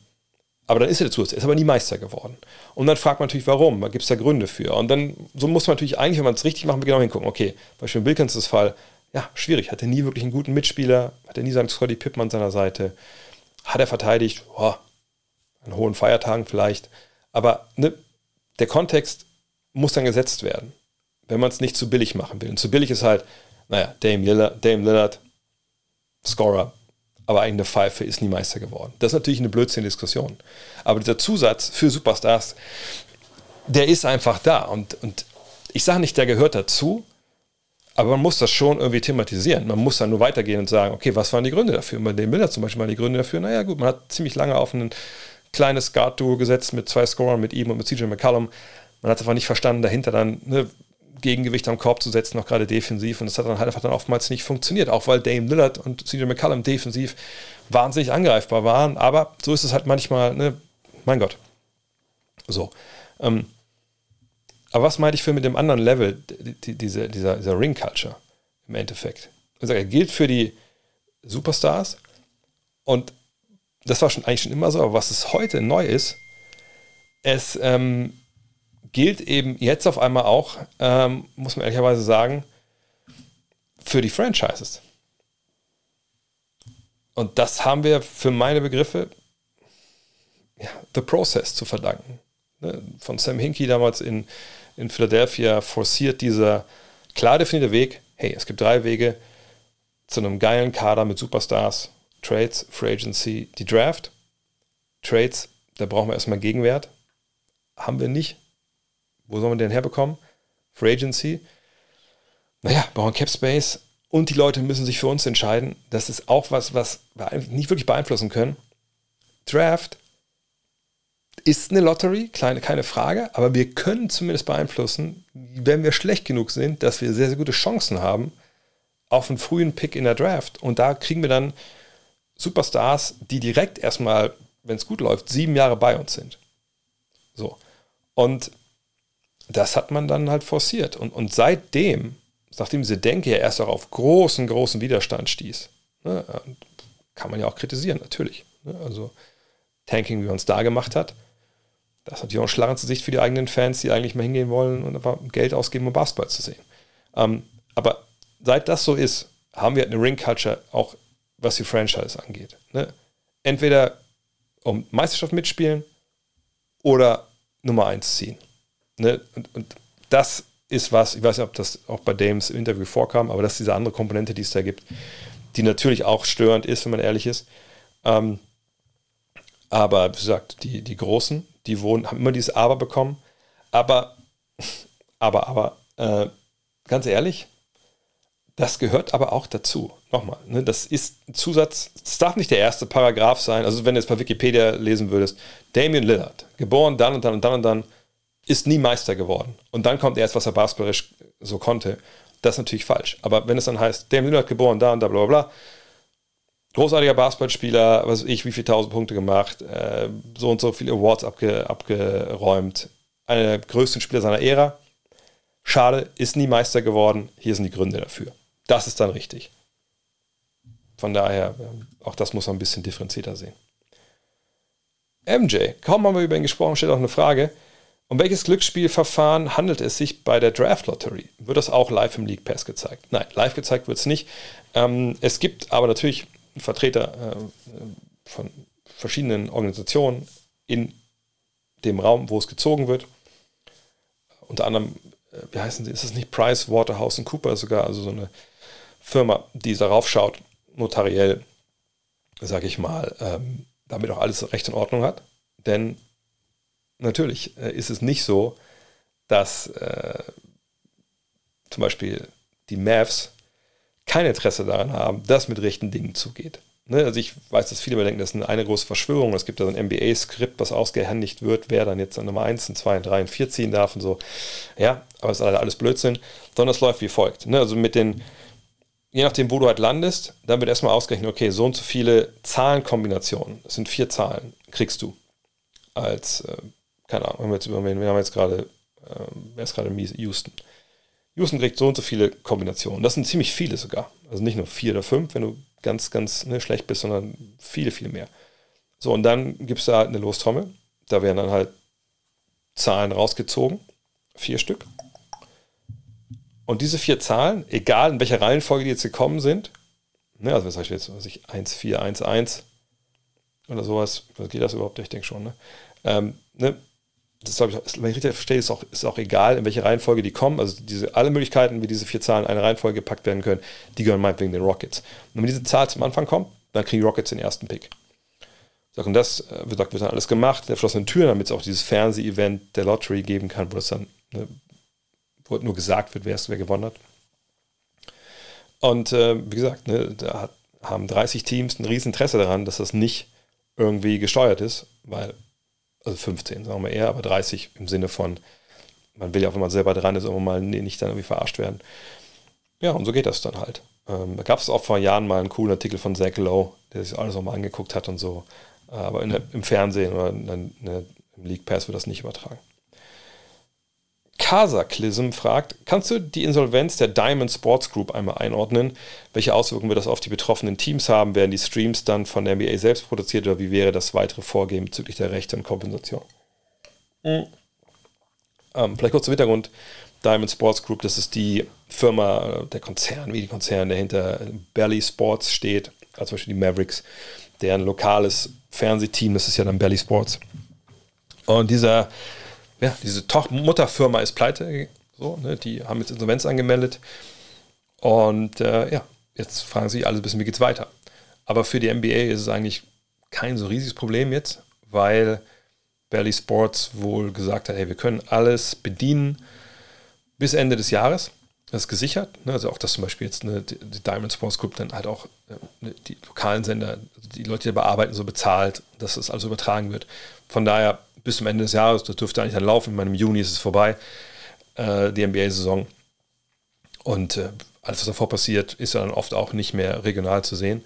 aber dann ist er dazu, er ist aber nie Meister geworden. Und dann fragt man natürlich, warum? Gibt es da Gründe für. Und dann, so muss man natürlich eigentlich, wenn man es richtig macht, genau hingucken. Okay, Beispiel Wilkins ist Fall, ja, schwierig. Hat er nie wirklich einen guten Mitspieler, hat er nie seinen Scotty Pippen an seiner Seite. Hat er verteidigt, oh, an hohen Feiertagen vielleicht. Aber ne, der Kontext muss dann gesetzt werden, wenn man es nicht zu billig machen will. Und zu billig ist halt, naja, Dame Lillard, Dame Lillard Scorer, aber eigene Pfeife ist nie Meister geworden. Das ist natürlich eine Blödsinn-Diskussion. Aber dieser Zusatz für Superstars, der ist einfach da. Und, und ich sage nicht, der gehört dazu, aber man muss das schon irgendwie thematisieren. Man muss dann nur weitergehen und sagen, okay, was waren die Gründe dafür? Bei den Bildern zum Beispiel waren die Gründe dafür, naja gut, man hat ziemlich lange auf ein kleines Guard-Duo gesetzt mit zwei Scorern, mit ihm und mit CJ McCallum. Man hat einfach nicht verstanden, dahinter dann, ne, Gegengewicht am Korb zu setzen, auch gerade defensiv. Und das hat dann halt einfach dann oftmals nicht funktioniert, auch weil Dame Lillard und CJ McCallum defensiv wahnsinnig angreifbar waren. Aber so ist es halt manchmal, ne? mein Gott. So. Ähm, aber was meinte ich für mit dem anderen Level, die, diese, dieser, dieser Ring-Culture im Endeffekt? Sage, er gilt für die Superstars und das war schon eigentlich schon immer so, aber was es heute neu ist, es ähm, gilt eben jetzt auf einmal auch, ähm, muss man ehrlicherweise sagen, für die Franchises. Und das haben wir für meine Begriffe ja, The Process zu verdanken. Ne? Von Sam Hinkie damals in, in Philadelphia forciert dieser klar definierte Weg, hey, es gibt drei Wege zu einem geilen Kader mit Superstars, Trades, Free Agency, die Draft. Trades, da brauchen wir erstmal Gegenwert. Haben wir nicht. Wo sollen wir den herbekommen? Free Agency. Naja, brauchen Cap Space und die Leute müssen sich für uns entscheiden. Das ist auch was, was wir nicht wirklich beeinflussen können. Draft ist eine Lottery, kleine, keine Frage, aber wir können zumindest beeinflussen, wenn wir schlecht genug sind, dass wir sehr, sehr gute Chancen haben auf einen frühen Pick in der Draft. Und da kriegen wir dann Superstars, die direkt erstmal, wenn es gut läuft, sieben Jahre bei uns sind. So. Und das hat man dann halt forciert. Und, und seitdem, nachdem diese Denke ja erst auch auf großen, großen Widerstand stieß, ne, kann man ja auch kritisieren, natürlich. Ne, also Tanking, wie man es da gemacht hat, das ist natürlich auch ein Schlag ins Gesicht für die eigenen Fans, die eigentlich mal hingehen wollen und aber Geld ausgeben, um Basketball zu sehen. Ähm, aber seit das so ist, haben wir eine Ring-Culture auch was die Franchise angeht. Ne? Entweder um Meisterschaft mitspielen oder Nummer 1 ziehen. Ne? Und, und, das ist was, ich weiß nicht, ob das auch bei Dames im Interview vorkam, aber das ist diese andere Komponente, die es da gibt, die natürlich auch störend ist, wenn man ehrlich ist. Ähm, aber wie gesagt, die, die Großen, die wohnen, haben immer dieses Aber bekommen. Aber, aber, aber, äh, ganz ehrlich, das gehört aber auch dazu. Nochmal, ne, das ist ein Zusatz, es darf nicht der erste Paragraph sein. Also, wenn du jetzt bei Wikipedia lesen würdest, Damien Lillard, geboren dann und dann und dann und dann, ist nie Meister geworden. Und dann kommt erst, was er basketballisch so konnte. Das ist natürlich falsch. Aber wenn es dann heißt, Damien Lillard geboren da und da, bla bla bla, großartiger Basketballspieler, was weiß ich, wie viele tausend Punkte gemacht, äh, so und so viele Awards abge, abgeräumt, einer der größten Spieler seiner Ära. Schade, ist nie Meister geworden. Hier sind die Gründe dafür. Das ist dann richtig. Von daher, ähm, auch das muss man ein bisschen differenzierter sehen. MJ, kaum haben wir über ihn gesprochen, steht auch eine Frage. Um welches Glücksspielverfahren handelt es sich bei der Draft Lottery? Wird das auch live im League Pass gezeigt? Nein, live gezeigt wird es nicht. Ähm, es gibt aber natürlich Vertreter äh, von verschiedenen Organisationen in dem Raum, wo es gezogen wird. Unter anderem, äh, wie heißen sie, ist es nicht Price, Waterhouse Cooper sogar, also so eine Firma, die darauf schaut, notariell, sage ich mal, ähm, damit auch alles recht in Ordnung hat. Denn natürlich äh, ist es nicht so, dass äh, zum Beispiel die Mavs kein Interesse daran haben, dass mit rechten Dingen zugeht. Ne? Also ich weiß, dass viele denken, das ist eine große Verschwörung. Es gibt da so ein NBA-Skript, was ausgehändigt wird, wer dann jetzt an Nummer 1, 2, 3 und 4 ziehen darf und so. Ja, aber es ist alles Blödsinn. Sondern es läuft wie folgt. Ne? Also mit den, je nachdem, wo du halt landest, dann wird erstmal ausgerechnet, okay, so und so viele Zahlenkombinationen, das sind vier Zahlen, kriegst du als, äh, keine Ahnung, wir haben jetzt, wir haben jetzt gerade, äh, wer ist gerade mies, Houston. Houston kriegt so und so viele Kombinationen. Das sind ziemlich viele sogar. Also nicht nur vier oder fünf, wenn du ganz, ganz ne, schlecht bist, sondern viele, viele mehr. So, und dann gibt es da halt eine Lostrommel. Da werden dann halt Zahlen rausgezogen. Vier Stück. Und diese vier Zahlen, egal in welcher Reihenfolge die jetzt gekommen sind, ne, also was heißt jetzt, was ich, 1, 4, 1, 1 oder sowas, geht das überhaupt? Ich denke schon, ne? Ähm, ne? Das ich, wenn ich richtig verstehe, ist auch, ist auch egal, in welche Reihenfolge die kommen. Also diese, alle Möglichkeiten, wie diese vier Zahlen in eine Reihenfolge gepackt werden können, die gehören meinetwegen den Rockets. Und wenn diese Zahl zum Anfang kommt, dann kriegen die Rockets den ersten Pick. Und das äh, wird, wird dann alles gemacht, der verschlossenen Türen, damit es auch dieses Fernseh-Event der Lottery geben kann, wo das dann, ne, wo nur gesagt wird, wer es wer gewonnen hat. Und äh, wie gesagt, ne, da hat, haben 30 Teams ein riesen Interesse daran, dass das nicht irgendwie gesteuert ist, weil also 15, sagen wir eher, aber 30 im Sinne von, man will ja auch, wenn man selber dran ist, irgendwann mal nicht dann irgendwie verarscht werden. Ja, und so geht das dann halt. Ähm, da gab es auch vor Jahren mal einen coolen Artikel von Zach Lowe, der sich alles nochmal angeguckt hat und so. Aber der, im Fernsehen oder in, in, im League Pass wird das nicht übertragen. Casaclism fragt, kannst du die Insolvenz der Diamond Sports Group einmal einordnen? Welche Auswirkungen wird das auf die betroffenen Teams haben? Werden die Streams dann von der NBA selbst produziert oder wie wäre das weitere Vorgehen bezüglich der Rechte und Kompensation? Mhm. Ähm, vielleicht kurz zum Hintergrund. Diamond Sports Group, das ist die Firma, äh, der Konzern, wie die Konzern, der hinter Belly Sports steht, also zum Beispiel die Mavericks, deren lokales Fernsehteam, das ist ja dann Belly Sports. Und dieser ja, diese Toch Mutterfirma ist pleite. So, ne, die haben jetzt Insolvenz angemeldet. Und äh, ja, jetzt fragen sich alle ein bisschen, wie geht's weiter. Aber für die NBA ist es eigentlich kein so riesiges Problem jetzt, weil Belly Sports wohl gesagt hat, hey, wir können alles bedienen bis Ende des Jahres. Das ist gesichert. Ne? Also auch, dass zum Beispiel jetzt ne, die, Diamond Sports Group dann halt auch äh, die lokalen Sender, also die Leute, die bearbeiten, so bezahlt, dass das also übertragen wird. Von daher bis zum Ende des Jahres. Das dürfte eigentlich dann laufen. Ich meine, im Juni ist es vorbei, äh, die NBA-Saison. Und äh, alles, was davor passiert, ist dann oft auch nicht mehr regional zu sehen.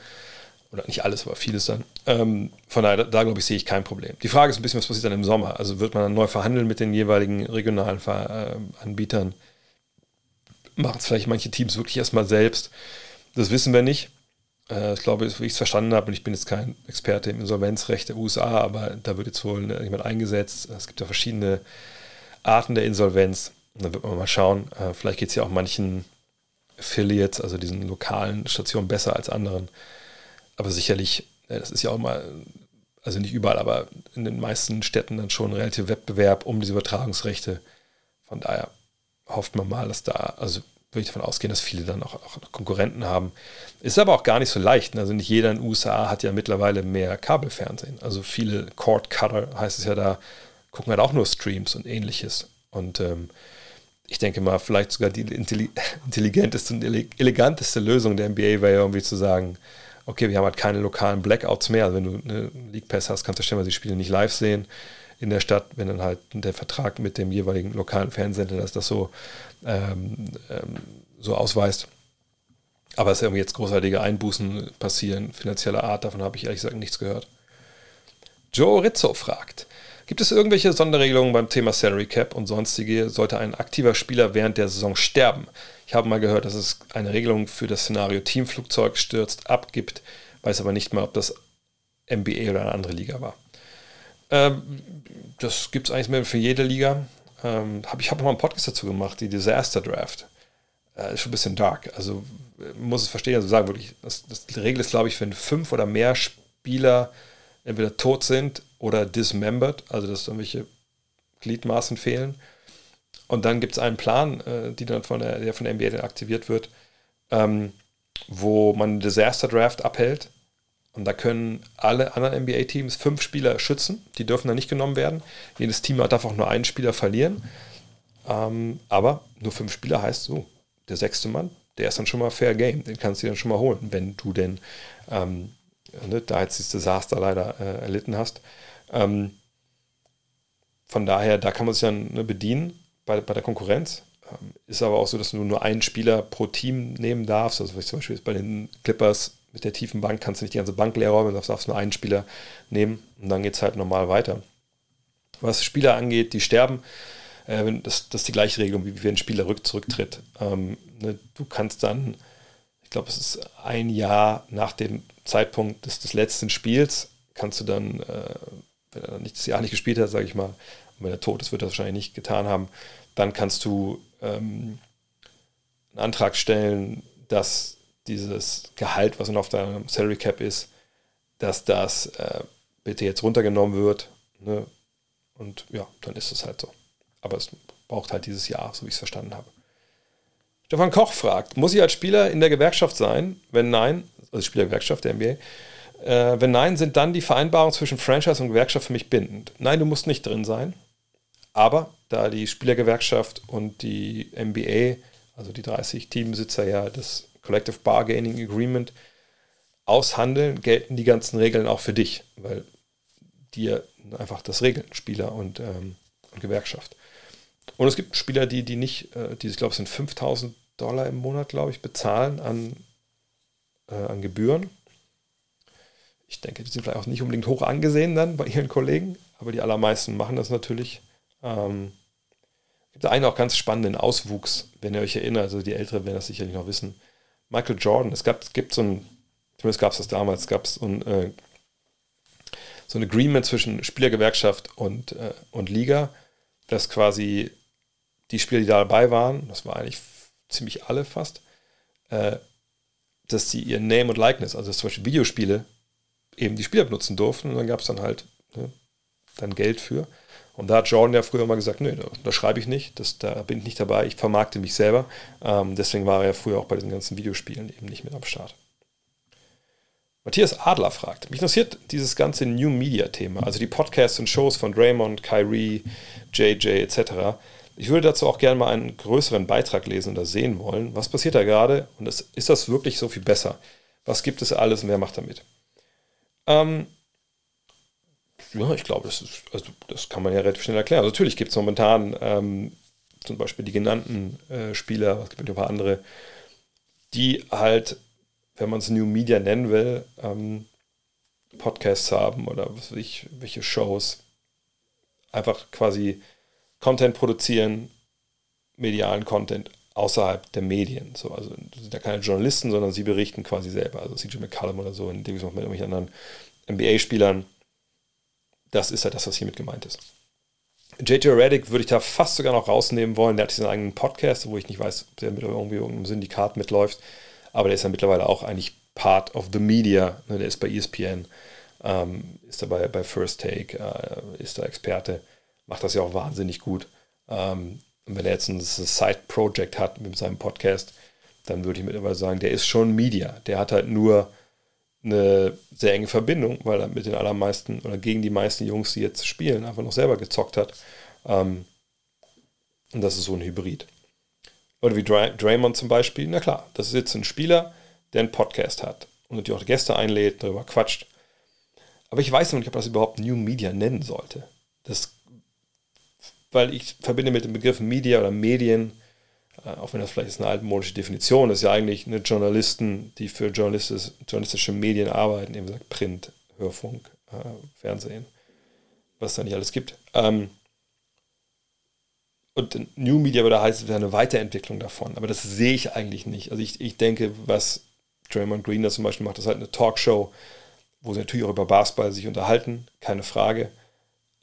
Oder nicht alles, aber vieles dann. Ähm, von daher, da, da glaube ich, sehe ich kein Problem. Die Frage ist ein bisschen, was passiert dann im Sommer? Also wird man dann neu verhandeln mit den jeweiligen regionalen Ver äh, Anbietern? Machen es vielleicht manche Teams wirklich erstmal selbst? Das wissen wir nicht. Äh, ich glaube, wie ich es verstanden habe, und ich bin jetzt kein Experte im Insolvenzrecht der USA, aber da wird jetzt wohl jemand eingesetzt. Es gibt ja verschiedene Arten der Insolvenz. Und dann wird man mal schauen. Äh, vielleicht geht es ja auch manchen Affiliates, also diesen lokalen Stationen, besser als anderen. Aber sicherlich, äh, das ist ja auch mal, also nicht überall, aber in den meisten Städten dann schon relativ Wettbewerb um diese Übertragungsrechte. Von daher hofft man mal, dass da, also würde ich davon ausgehen, dass viele dann auch, auch, Konkurrenten haben. Ist aber auch gar nicht so leicht. Also nicht jeder in den USA hat ja mittlerweile mehr Kabelfernsehen. Also viele Cord Cutter heißt es ja da, gucken halt auch nur Streams und ähnliches. Und ähm, ich denke mal, vielleicht sogar die intelligenteste und eleganteste Lösung der NBA wäre ja irgendwie zu sagen, okay, wir haben halt keine lokalen Blackouts mehr. Also wenn du eine League Pass hast, kannst du stellen, die Spiele nicht live sehen in der Stadt, wenn dann halt der Vertrag mit dem jeweiligen lokalen Fernsehsender, dass das so ähm, ähm, so ausweist. Aber es irgendwie jetzt großartige Einbußen passieren, finanzieller Art, davon habe ich ehrlich gesagt nichts gehört. Joe Rizzo fragt, gibt es irgendwelche Sonderregelungen beim Thema Salary Cap und sonstige? Sollte ein aktiver Spieler während der Saison sterben? Ich habe mal gehört, dass es eine Regelung für das Szenario Teamflugzeug stürzt abgibt, weiß aber nicht mehr, ob das NBA oder eine andere Liga war. Ähm, das gibt es eigentlich mehr für jede Liga ähm, hab, ich habe mal einen Podcast dazu gemacht, die Disaster Draft. Äh, ist schon ein bisschen dark. Also muss es verstehen, also sagen wirklich, das, das, die Regel ist, glaube ich, wenn fünf oder mehr Spieler entweder tot sind oder dismembered, also dass irgendwelche Gliedmaßen fehlen. Und dann gibt es einen Plan, äh, die dann von der, der von der NBA aktiviert wird, ähm, wo man einen Disaster Draft abhält und da können alle anderen NBA-Teams fünf Spieler schützen. Die dürfen dann nicht genommen werden. Jedes Team darf auch nur einen Spieler verlieren. Ähm, aber nur fünf Spieler heißt so, der sechste Mann, der ist dann schon mal Fair Game. Den kannst du dann schon mal holen, wenn du denn ähm, ne, da jetzt dieses Desaster leider äh, erlitten hast. Ähm, von daher, da kann man sich dann ne, bedienen bei, bei der Konkurrenz. Ähm, ist aber auch so, dass du nur einen Spieler pro Team nehmen darfst. Also, zum Beispiel bei den Clippers mit der tiefen Bank kannst du nicht die ganze Bank leer räumen, darfst nur einen Spieler nehmen und dann geht es halt normal weiter. Was Spieler angeht, die sterben, äh, das, das ist die gleiche Regelung, wie wenn ein Spieler rück, zurücktritt. Ähm, ne, du kannst dann, ich glaube, es ist ein Jahr nach dem Zeitpunkt des, des letzten Spiels, kannst du dann, äh, wenn er nicht das Jahr nicht gespielt hat, sage ich mal, und wenn er tot ist, wird er wahrscheinlich nicht getan haben, dann kannst du ähm, einen Antrag stellen, dass dieses Gehalt, was dann auf deinem Salary Cap ist, dass das äh, bitte jetzt runtergenommen wird. Ne? Und ja, dann ist es halt so. Aber es braucht halt dieses Jahr, so wie ich es verstanden habe. Stefan Koch fragt, muss ich als Spieler in der Gewerkschaft sein? Wenn nein, also Spielergewerkschaft der NBA, äh, wenn nein, sind dann die Vereinbarungen zwischen Franchise und Gewerkschaft für mich bindend? Nein, du musst nicht drin sein. Aber da die Spielergewerkschaft und die NBA, also die 30 Teambesitzer ja das Collective Bargaining Agreement aushandeln, gelten die ganzen Regeln auch für dich, weil dir einfach das regeln, Spieler und, ähm, Gewerkschaft. Und es gibt Spieler, die, die nicht, äh, die, ich glaube, es sind 5000 Dollar im Monat, glaube ich, bezahlen an, äh, an Gebühren. Ich denke, die sind vielleicht auch nicht unbedingt hoch angesehen dann bei ihren Kollegen, aber die allermeisten machen das natürlich. Ähm, gibt einen auch ganz spannenden Auswuchs, wenn ihr euch erinnert, also die Älteren werden das sicherlich noch wissen. Michael Jordan, es, gab, es gibt so ein, zumindest gab es das damals, gab es so ein, äh, so ein Agreement zwischen Spielergewerkschaft und, äh, und Liga, dass quasi die Spieler, die da dabei waren, das war eigentlich ziemlich alle fast, äh, dass sie ihr Name und Likeness, also zum Beispiel Videospiele, eben die Spieler benutzen durften und dann gab es dann halt ne, dann Geld für. Und da hat Jordan ja früher mal gesagt, nee, da, schreibe ich nicht, das, da bin ich nicht dabei, ich vermarkte mich selber. Ähm, deswegen war er ja früher auch bei diesen ganzen Videospielen eben nicht mit am Start. Matthias Adler fragt, mich interessiert dieses ganze New Media Thema, also die Podcasts und Shows von Draymond, Kyrie, JJ etc. Ich würde dazu auch gerne mal einen größeren Beitrag lesen oder sehen wollen. Was passiert da gerade und ist das wirklich so viel besser? Was gibt es alles und wer macht damit? Ähm, ja, ich glaube, das, ist, also das kann man ja relativ schnell erklären. Also natürlich gibt es momentan ähm, zum Beispiel die genannten äh, Spieler, es gibt ein paar andere, die halt, wenn man es New Media nennen will, ähm, Podcasts haben oder was weiß ich, welche Shows, einfach quasi Content produzieren, medialen Content außerhalb der Medien. So, also sind ja keine Journalisten, sondern sie berichten quasi selber. Also CJ McCallum oder so, in dem mit irgendwelchen anderen NBA-Spielern das ist ja das, was hiermit gemeint ist. JJ Reddick würde ich da fast sogar noch rausnehmen wollen. Der hat diesen eigenen Podcast, wo ich nicht weiß, ob der mit irgendwie irgendeinem Syndikat mitläuft. Aber der ist ja mittlerweile auch eigentlich Part of the Media. Ne, der ist bei ESPN, ähm, ist dabei bei First Take, äh, ist da Experte, macht das ja auch wahnsinnig gut. Ähm, und wenn er jetzt ein Side-Project hat mit seinem Podcast, dann würde ich mittlerweile sagen, der ist schon Media. Der hat halt nur eine sehr enge Verbindung, weil er mit den allermeisten oder gegen die meisten Jungs, die jetzt spielen, einfach noch selber gezockt hat. Ähm, und das ist so ein Hybrid. Oder wie Dray Draymond zum Beispiel, na klar, das ist jetzt ein Spieler, der einen Podcast hat und natürlich auch Gäste einlädt, darüber quatscht. Aber ich weiß noch nicht, ob das überhaupt New Media nennen sollte. Das, weil ich verbinde mit dem Begriff Media oder Medien auch wenn das vielleicht eine altmodische Definition ist, ja eigentlich eine Journalisten, die für journalistisch, journalistische Medien arbeiten, eben gesagt Print, Hörfunk, äh, Fernsehen, was es da nicht alles gibt. Ähm, und New Media würde heißen, es wäre eine Weiterentwicklung davon, aber das sehe ich eigentlich nicht. Also ich, ich denke, was Draymond Green da zum Beispiel macht, das ist halt eine Talkshow, wo sie natürlich auch über Basketball sich unterhalten, keine Frage,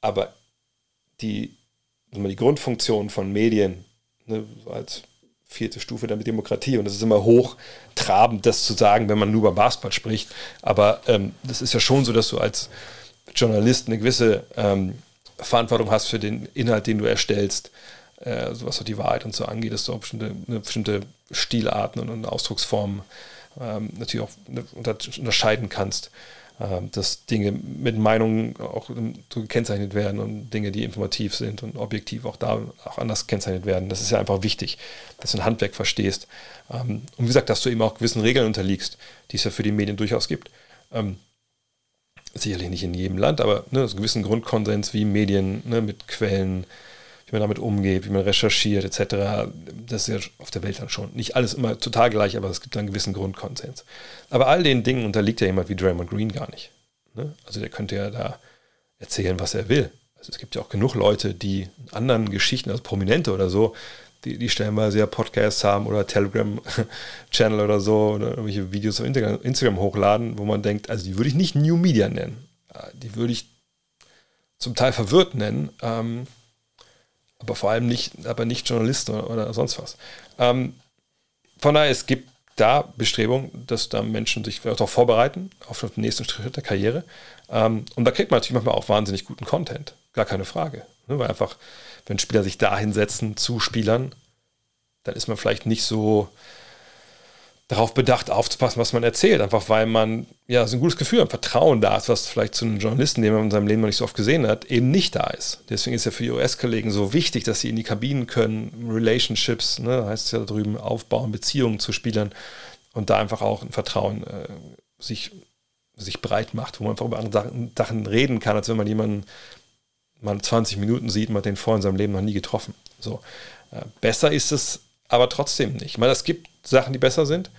aber die, die Grundfunktion von Medien ne, als vierte Stufe der Demokratie. Und es ist immer hochtrabend, das zu sagen, wenn man nur über Basketball spricht. Aber ähm, das ist ja schon so, dass du als Journalist eine gewisse ähm, Verantwortung hast für den Inhalt, den du erstellst, äh, so was so die Wahrheit und so angeht, dass du auch bestimmte, eine bestimmte Stilarten und, und Ausdrucksformen ähm, natürlich auch ne, unterscheiden kannst. Ähm, dass Dinge mit Meinungen auch so gekennzeichnet werden und Dinge, die informativ sind und objektiv auch da auch anders gekennzeichnet werden. Das ist ja einfach wichtig, dass du ein Handwerk verstehst. Ähm, und wie gesagt, dass du eben auch gewissen Regeln unterliegst, die es ja für die Medien durchaus gibt. Ähm, sicherlich nicht in jedem Land, aber ne, einen gewissen Grundkonsens wie Medien ne, mit Quellen, wie man damit umgeht, wie man recherchiert, etc. Das ist ja auf der Welt dann schon. Nicht alles immer total gleich, aber es gibt einen gewissen Grundkonsens. Aber all den Dingen unterliegt ja jemand wie Draymond Green gar nicht. Ne? Also der könnte ja da erzählen, was er will. Also es gibt ja auch genug Leute, die anderen Geschichten, also Prominente oder so, die, die stellenweise ja Podcasts haben oder Telegram-Channel oder so oder irgendwelche Videos auf Instagram hochladen, wo man denkt, also die würde ich nicht New Media nennen. Die würde ich zum Teil verwirrt nennen. Ähm, aber vor allem nicht, aber nicht Journalisten oder, oder sonst was. Ähm, von daher, es gibt da Bestrebungen, dass da Menschen sich vielleicht auch vorbereiten auf den nächsten Schritt der Karriere. Ähm, und da kriegt man natürlich manchmal auch wahnsinnig guten Content. Gar keine Frage. Ne? Weil einfach, wenn Spieler sich da hinsetzen zu Spielern, dann ist man vielleicht nicht so darauf bedacht, aufzupassen, was man erzählt. Einfach weil man ja so ein gutes Gefühl, ein Vertrauen da ist, was vielleicht zu einem Journalisten, den man in seinem Leben noch nicht so oft gesehen hat, eben nicht da ist. Deswegen ist ja für die US-Kollegen so wichtig, dass sie in die Kabinen können, Relationships, ne, heißt es ja da drüben, aufbauen, Beziehungen zu Spielern und da einfach auch ein Vertrauen äh, sich, sich breit macht, wo man einfach über andere Sachen, reden kann, als wenn man jemanden man 20 Minuten sieht, man hat den vorher in seinem Leben noch nie getroffen. So. Äh, besser ist es aber trotzdem nicht. Ich meine, es gibt Sachen, die besser sind,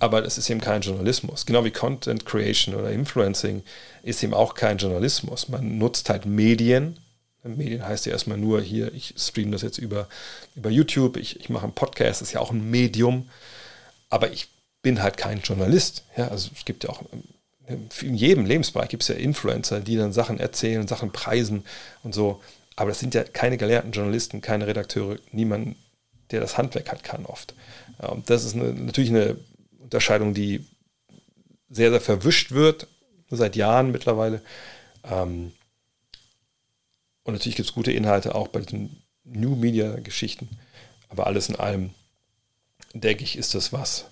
aber das ist eben kein Journalismus. Genau wie Content Creation oder Influencing ist eben auch kein Journalismus. Man nutzt halt Medien. Medien heißt ja erstmal nur hier, ich streame das jetzt über, über YouTube, ich, ich mache einen Podcast, das ist ja auch ein Medium, aber ich bin halt kein Journalist. Ja, also es gibt ja auch in jedem Lebensbereich gibt es ja Influencer, die dann Sachen erzählen, Sachen preisen und so. Aber das sind ja keine gelehrten Journalisten, keine Redakteure, niemand, der das Handwerk hat, kann oft. Das ist eine, natürlich eine Unterscheidung, die sehr, sehr verwischt wird, seit Jahren mittlerweile. Ähm, und natürlich gibt es gute Inhalte auch bei den New Media-Geschichten. Aber alles in allem, denke ich, ist das was,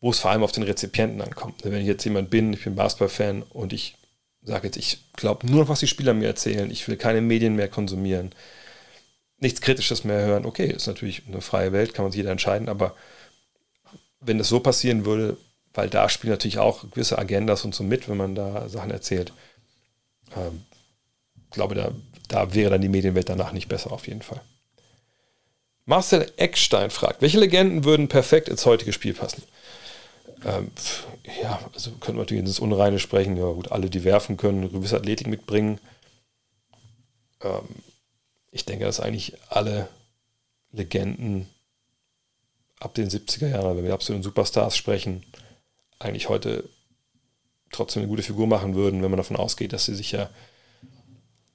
wo es vor allem auf den Rezipienten ankommt. Wenn ich jetzt jemand bin, ich bin Basketball-Fan und ich sage jetzt, ich glaube nur noch, was die Spieler mir erzählen, ich will keine Medien mehr konsumieren, nichts Kritisches mehr hören, okay, ist natürlich eine freie Welt, kann man sich jeder entscheiden, aber wenn das so passieren würde, weil da spielen natürlich auch gewisse Agendas und so mit, wenn man da Sachen erzählt, ähm, glaube, da, da wäre dann die Medienwelt danach nicht besser auf jeden Fall. Marcel Eckstein fragt, welche Legenden würden perfekt ins heutige Spiel passen? Ähm, ja, also könnte man natürlich ins Unreine sprechen. Ja, gut, alle, die werfen können, gewisse Athletik mitbringen. Ähm, ich denke, dass eigentlich alle Legenden ab den 70er Jahren, wenn wir absoluten Superstars sprechen, eigentlich heute trotzdem eine gute Figur machen würden, wenn man davon ausgeht, dass sie sich ja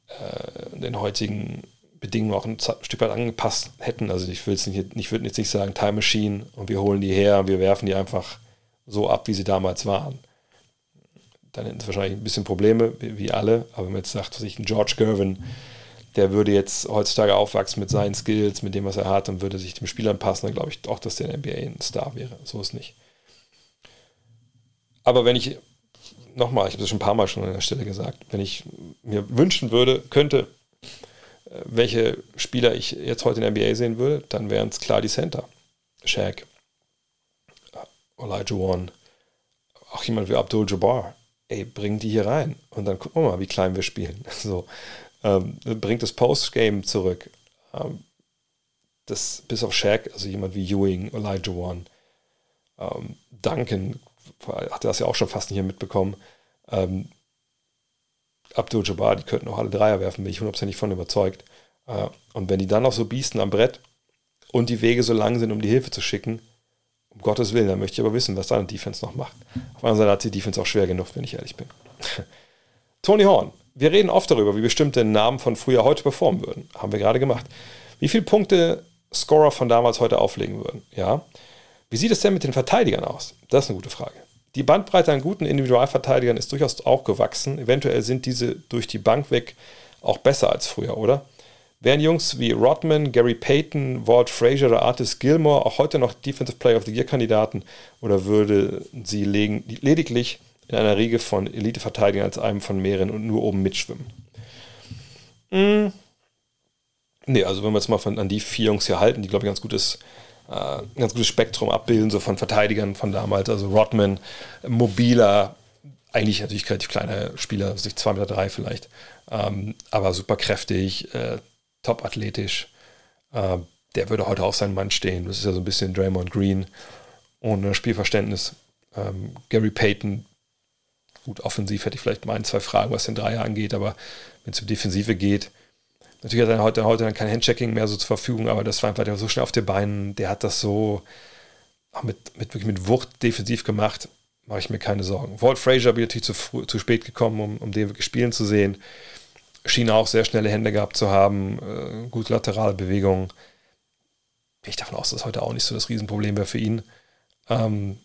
äh, den heutigen Bedingungen auch ein Stück weit angepasst hätten. Also ich will nicht, ich würde jetzt nicht sagen Time Machine und wir holen die her, wir werfen die einfach so ab, wie sie damals waren. Dann hätten sie wahrscheinlich ein bisschen Probleme, wie, alle, aber wenn man jetzt sagt, dass ich ein George Gervin, der würde jetzt heutzutage aufwachsen mit seinen Skills, mit dem, was er hat und würde sich dem Spiel anpassen, dann glaube ich auch, dass der NBA ein Star wäre. So ist nicht. Aber wenn ich, nochmal, ich habe es schon ein paar Mal schon an der Stelle gesagt, wenn ich mir wünschen würde, könnte, äh, welche Spieler ich jetzt heute in der NBA sehen würde, dann wären es klar die Center. Shaq, One, auch jemand wie Abdul Jabbar. Ey, bring die hier rein und dann gucken wir mal, wie klein wir spielen. So, ähm, bringt das Postgame zurück. Ähm, das, bis auf Shaq, also jemand wie Ewing, Elijah One, ähm, Duncan, hat das ja auch schon fast nicht mehr mitbekommen. Ähm, Abdul Jabbar, die könnten auch alle Dreier werfen, bin ich hundertprozentig von überzeugt. Äh, und wenn die dann noch so biesten am Brett und die Wege so lang sind, um die Hilfe zu schicken, um Gottes Willen, dann möchte ich aber wissen, was da eine Defense noch macht. Auf der anderen Seite hat die Defense auch schwer genug, wenn ich ehrlich bin. Tony Horn, wir reden oft darüber, wie bestimmte Namen von früher heute performen würden. Haben wir gerade gemacht. Wie viele Punkte Scorer von damals heute auflegen würden? Ja. Wie sieht es denn mit den Verteidigern aus? Das ist eine gute Frage. Die Bandbreite an guten Individualverteidigern ist durchaus auch gewachsen. Eventuell sind diese durch die Bank weg auch besser als früher, oder? Wären Jungs wie Rodman, Gary Payton, Walt Frazier oder Artis Gilmore auch heute noch Defensive Player of the Year Kandidaten oder würde sie lediglich in einer Riege von Elite-Verteidigern als einem von mehreren und nur oben mitschwimmen? Mm. Nee, also wenn wir jetzt mal von, an die vier Jungs hier halten, die glaube ich ganz gutes, äh, ein ganz gutes Spektrum abbilden, so von Verteidigern von damals, also Rodman, mobiler, eigentlich natürlich relativ kleiner Spieler, sich 2,3 Meter drei vielleicht, ähm, aber super kräftig, äh, top athletisch. Äh, der würde heute auch seinen Mann stehen. Das ist ja so ein bisschen Draymond Green ohne Spielverständnis. Ähm, Gary Payton, gut, offensiv hätte ich vielleicht mal ein, zwei Fragen, was den Dreier angeht, aber wenn es um Defensive geht, natürlich hat er heute, heute dann kein Handchecking mehr so zur Verfügung, aber das war einfach so schnell auf den Beinen, der hat das so mit, mit, wirklich mit Wucht defensiv gemacht, mache ich mir keine Sorgen. Walt Frazier bin natürlich zu, früh, zu spät gekommen, um, um den wirklich spielen zu sehen schien auch sehr schnelle Hände gehabt zu haben, äh, gute laterale Bewegungen. Bin ich davon aus, dass heute auch nicht so das Riesenproblem wäre für ihn. Ähm,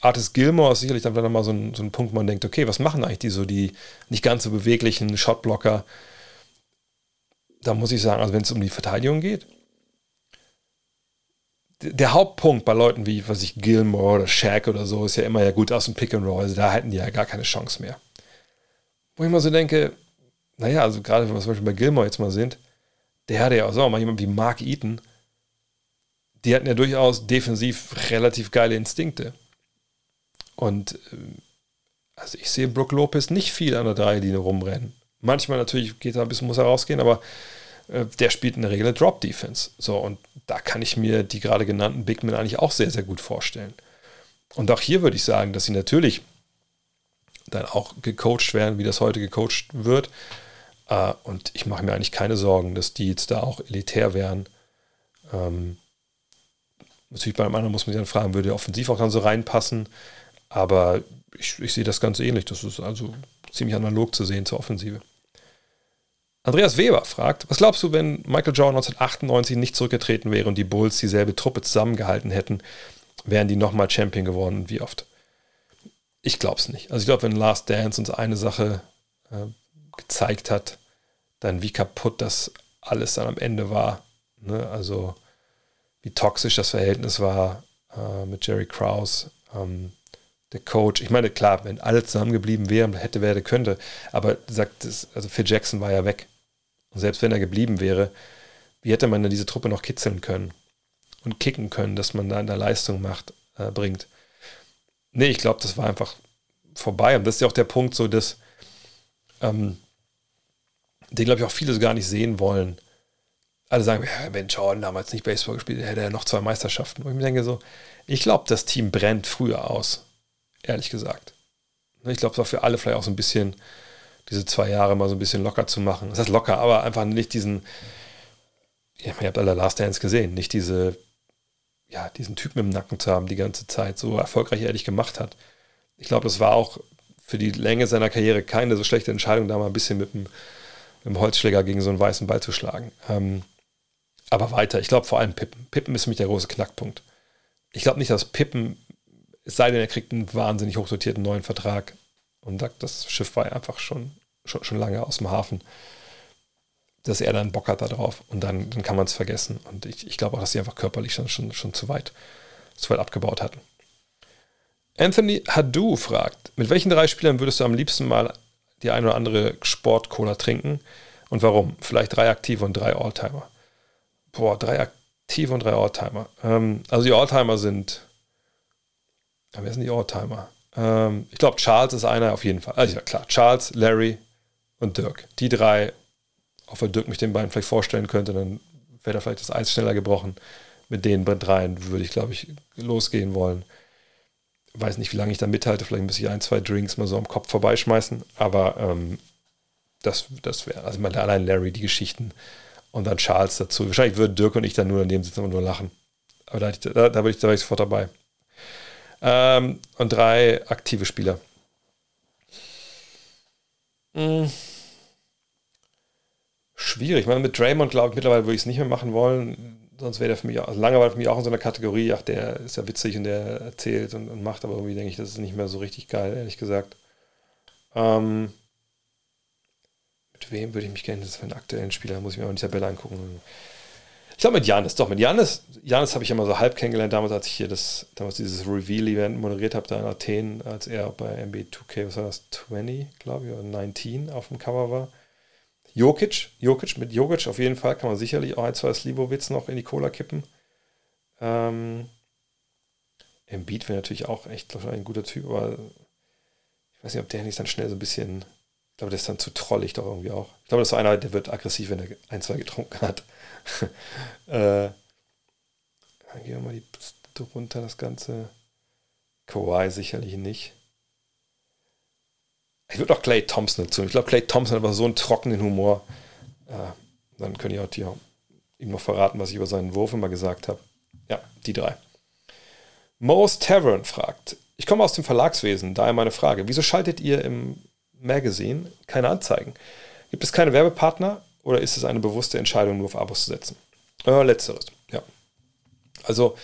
Artis Gilmore ist sicherlich dann wieder mal so ein, so ein Punkt, wo man denkt, okay, was machen eigentlich die so, die nicht ganz so beweglichen Shotblocker? Da muss ich sagen, also wenn es um die Verteidigung geht, der Hauptpunkt bei Leuten wie, was ich, Gilmore oder Shaq oder so, ist ja immer ja gut aus dem Pick and Roll. Also da hätten die ja gar keine Chance mehr. Wo ich mal so denke, naja, also gerade wenn wir zum Beispiel bei Gilmore jetzt mal sind, der hatte ja auch, wir mal, jemand wie Mark Eaton, die hatten ja durchaus defensiv relativ geile Instinkte. Und äh, also ich sehe Brook Lopez nicht viel an der Dreilinie rumrennen. Manchmal natürlich geht er ein bisschen, muss er rausgehen, aber äh, der spielt in der Regel Drop Defense. So, und da kann ich mir die gerade genannten Big Men eigentlich auch sehr, sehr gut vorstellen. Und auch hier würde ich sagen, dass sie natürlich dann auch gecoacht werden, wie das heute gecoacht wird. Äh, und ich mache mir eigentlich keine Sorgen, dass die jetzt da auch elitär wären. Ähm, natürlich bei einem anderen muss man sich dann fragen, würde der offensiv auch dann so reinpassen. Aber ich, ich sehe das ganz ähnlich. Das ist also ziemlich analog zu sehen zur Offensive. Andreas Weber fragt, was glaubst du, wenn Michael Jordan 1998 nicht zurückgetreten wäre und die Bulls dieselbe Truppe zusammengehalten hätten, wären die nochmal Champion geworden? Wie oft? Ich glaube es nicht. Also ich glaube, wenn Last Dance uns eine Sache äh, gezeigt hat, dann wie kaputt das alles dann am Ende war. Ne? Also wie toxisch das Verhältnis war äh, mit Jerry Krause. Ähm, der Coach, ich meine, klar, wenn alle zusammengeblieben wären, hätte, werde, könnte, aber sagt es, also Phil Jackson war ja weg. Und selbst wenn er geblieben wäre, wie hätte man denn diese Truppe noch kitzeln können und kicken können, dass man da in der Leistung macht, äh, bringt? Nee, ich glaube, das war einfach vorbei. Und das ist ja auch der Punkt, so dass, ähm, den glaube ich auch viele gar nicht sehen wollen. Alle sagen, ja, wenn Jordan damals nicht Baseball gespielt hätte, hätte er noch zwei Meisterschaften. Und ich denke so, ich glaube, das Team brennt früher aus ehrlich gesagt. Ne, ich glaube, es war für alle vielleicht auch so ein bisschen, diese zwei Jahre mal so ein bisschen locker zu machen. Das heißt locker, aber einfach nicht diesen, ihr habt alle Last Dance gesehen, nicht diese, ja, diesen Typen im Nacken zu haben die ganze Zeit, so erfolgreich ehrlich gemacht hat. Ich glaube, das war auch für die Länge seiner Karriere keine so schlechte Entscheidung, da mal ein bisschen mit dem, mit dem Holzschläger gegen so einen weißen Ball zu schlagen. Ähm, aber weiter, ich glaube vor allem Pippen. Pippen ist für mich der große Knackpunkt. Ich glaube nicht, dass Pippen es sei denn, er kriegt einen wahnsinnig hochsortierten neuen Vertrag und sagt, das Schiff war einfach schon, schon, schon lange aus dem Hafen, dass er dann Bock hat darauf und dann, dann kann man es vergessen. Und ich, ich glaube auch, dass sie einfach körperlich schon, schon, schon zu, weit, zu weit abgebaut hatten. Anthony Hadou fragt, mit welchen drei Spielern würdest du am liebsten mal die eine oder andere Sport-Cola trinken und warum? Vielleicht drei aktive und drei Alltimer. Boah, drei aktive und drei Alltimer. Ähm, also die Alltimer sind wer sind die Alltimer? Ähm, ich glaube, Charles ist einer auf jeden Fall. Also ja, klar, Charles, Larry und Dirk. Die drei, auch wenn Dirk mich den beiden vielleicht vorstellen könnte, dann wäre da vielleicht das Eis schneller gebrochen. Mit den dreien würde ich, glaube ich, losgehen wollen. Weiß nicht, wie lange ich da mithalte. Vielleicht muss ich ein, zwei Drinks mal so am Kopf vorbeischmeißen. Aber ähm, das, das wäre, also mal allein Larry, die Geschichten und dann Charles dazu. Wahrscheinlich würden Dirk und ich dann nur daneben sitzen und nur lachen. Aber da, da, da, bin ich, da wäre ich sofort dabei. Ähm, und drei aktive Spieler. Hm. Schwierig. Ich meine, mit Draymond, glaube ich, mittlerweile würde ich es nicht mehr machen wollen. Sonst wäre der für mich, also lange war für mich auch in so einer Kategorie, ach, der ist ja witzig und der erzählt und, und macht, aber irgendwie denke ich, das ist nicht mehr so richtig geil, ehrlich gesagt. Ähm, mit wem würde ich mich gerne, das für einen aktuellen Spieler, muss ich mir auch in die Tabelle angucken. Ich glaube mit Janis, doch, mit Janis. Janis habe ich immer so halb kennengelernt, damals, als ich hier das, damals dieses Reveal-Event moderiert habe, da in Athen, als er bei NBA 2K, was war das, 20, glaube ich, oder 19 auf dem Cover war. Jokic, Jokic, mit Jokic auf jeden Fall kann man sicherlich auch ein, zwei Slivovitz noch in die Cola kippen. Ähm, Embiid wäre natürlich auch echt ein guter Typ, aber ich weiß nicht, ob der nicht dann schnell so ein bisschen, ich glaube, der ist dann zu trollig doch irgendwie auch. Ich glaube, das ist einer, der wird aggressiv, wenn er ein, zwei getrunken hat. äh, dann gehen wir mal die runter, das Ganze. Kawhi sicherlich nicht. Ich würde auch Clay Thompson dazu. Ich glaube, Clay Thompson hat aber so einen trockenen Humor. Äh, dann können ich auch die, ihm noch verraten, was ich über seinen Wurf immer gesagt habe. Ja, die drei. Mo's Tavern fragt: Ich komme aus dem Verlagswesen, daher meine Frage. Wieso schaltet ihr im Magazine keine Anzeigen? Gibt es keine Werbepartner oder ist es eine bewusste Entscheidung, nur auf Abos zu setzen? Äh, letzteres, ja. Also,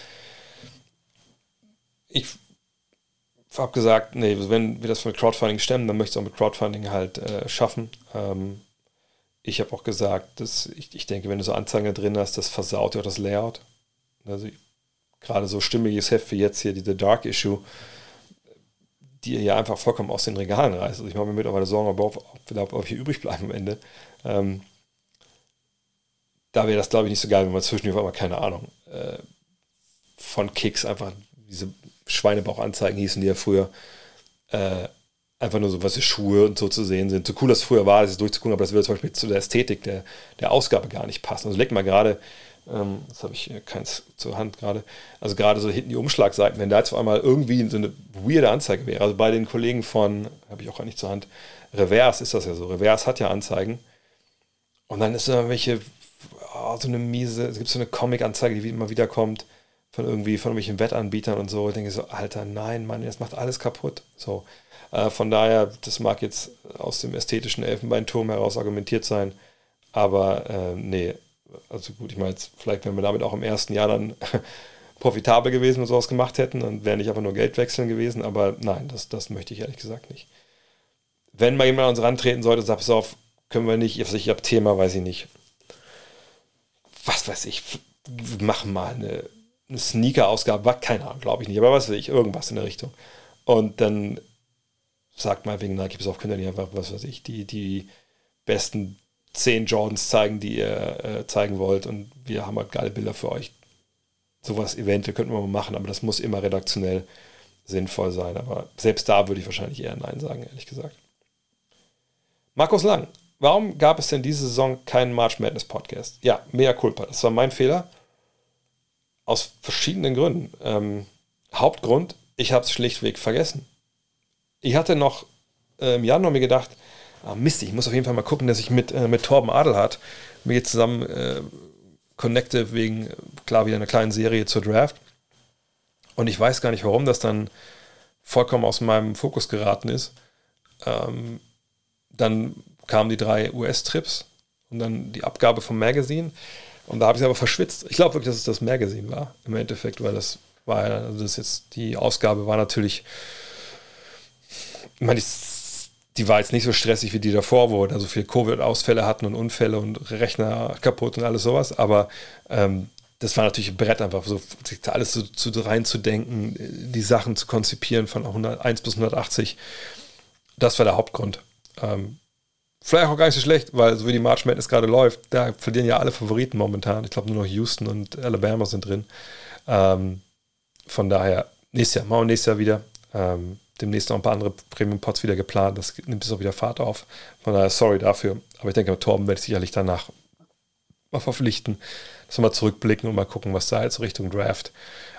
ich habe gesagt, nee, wenn wir das mit Crowdfunding stemmen, dann möchte ich es auch mit Crowdfunding halt äh, schaffen. Ähm, ich habe auch gesagt, dass ich, ich denke, wenn du so Anzeigen drin hast, das versaut ja das Layout. Also gerade so stimmiges Heft wie jetzt hier, diese Dark Issue, die ihr ja einfach vollkommen aus den Regalen reißt. Also ich mache mir mittlerweile Sorgen, ob, ob, ob, ob hier übrig bleiben am Ende. Ähm, da wäre das, glaube ich, nicht so geil, wenn man zwischendurch einmal, keine Ahnung, äh, von Kicks einfach diese Schweinebauchanzeigen hießen, die ja früher äh, einfach nur so, was für Schuhe und so zu sehen sind. So cool das früher war, das durchzugucken, aber das würde zum Beispiel zu der Ästhetik der, der Ausgabe gar nicht passen. Also leg mal gerade, ähm, das habe ich keins zur Hand gerade, also gerade so hinten die Umschlagseiten, wenn da jetzt auf einmal irgendwie so eine weirde Anzeige wäre. Also bei den Kollegen von, habe ich auch gar nicht zur Hand, Reverse ist das ja so. Reverse hat ja Anzeigen. Und dann ist da welche, oh, so eine miese, es gibt so eine Comic-Anzeige, die immer wieder kommt von irgendwie von irgendwelchen Wettanbietern und so. Ich denke so, Alter, nein, Mann, das macht alles kaputt. So. Äh, von daher, das mag jetzt aus dem ästhetischen Elfenbeinturm heraus argumentiert sein, aber äh, nee, also gut, ich meine, vielleicht wären wir damit auch im ersten Jahr dann profitabel gewesen und sowas gemacht hätten und wäre nicht einfach nur Geld wechseln gewesen, aber nein, das, das möchte ich ehrlich gesagt nicht. Wenn mal jemand an uns rantreten sollte, sagt, pass auf, können wir nicht, ich habe Thema, weiß ich nicht. Was weiß ich, machen mal eine eine Sneaker-Ausgabe, keine Ahnung, glaube ich nicht, aber was weiß ich, irgendwas in der Richtung. Und dann sagt mal wegen Nike, auf, könnt ihr nicht einfach, was weiß ich, die, die besten 10 Jordans zeigen, die ihr äh, zeigen wollt und wir haben halt geile Bilder für euch. Sowas eventuell könnten wir mal machen, aber das muss immer redaktionell sinnvoll sein. Aber selbst da würde ich wahrscheinlich eher Nein sagen, ehrlich gesagt. Markus Lang, warum gab es denn diese Saison keinen March Madness Podcast? Ja, mea culpa. Das war mein Fehler. Aus verschiedenen Gründen. Ähm, Hauptgrund, ich habe es schlichtweg vergessen. Ich hatte noch äh, im Januar mir gedacht, ah Mist, ich muss auf jeden Fall mal gucken, dass ich mit, äh, mit Torben Adelhardt mir zusammen äh, connecte wegen, klar, wieder einer kleinen Serie zur Draft. Und ich weiß gar nicht, warum das dann vollkommen aus meinem Fokus geraten ist. Ähm, dann kamen die drei US-Trips und dann die Abgabe vom Magazine. Und da habe ich es aber verschwitzt. Ich glaube wirklich, dass es das Magazine war, im Endeffekt, weil das war ja, also das jetzt, die Ausgabe war natürlich, ich meine, die, die war jetzt nicht so stressig wie die davor, wo da so viele Covid-Ausfälle hatten und Unfälle und Rechner kaputt und alles sowas, aber ähm, das war natürlich ein Brett, einfach so sich da alles so, so reinzudenken, die Sachen zu konzipieren von 101 bis 180. Das war der Hauptgrund. Ähm, Vielleicht auch gar nicht so schlecht, weil so wie die March Madness gerade läuft, da verlieren ja alle Favoriten momentan. Ich glaube nur noch Houston und Alabama sind drin. Ähm, von daher, nächstes Jahr, machen wir nächstes Jahr wieder. Ähm, demnächst noch ein paar andere Premium-Pots wieder geplant. Das nimmt jetzt auch wieder Fahrt auf. Von daher, sorry dafür. Aber ich denke, Torben werde ich sicherlich danach mal verpflichten, dass wir mal zurückblicken und mal gucken, was da jetzt Richtung Draft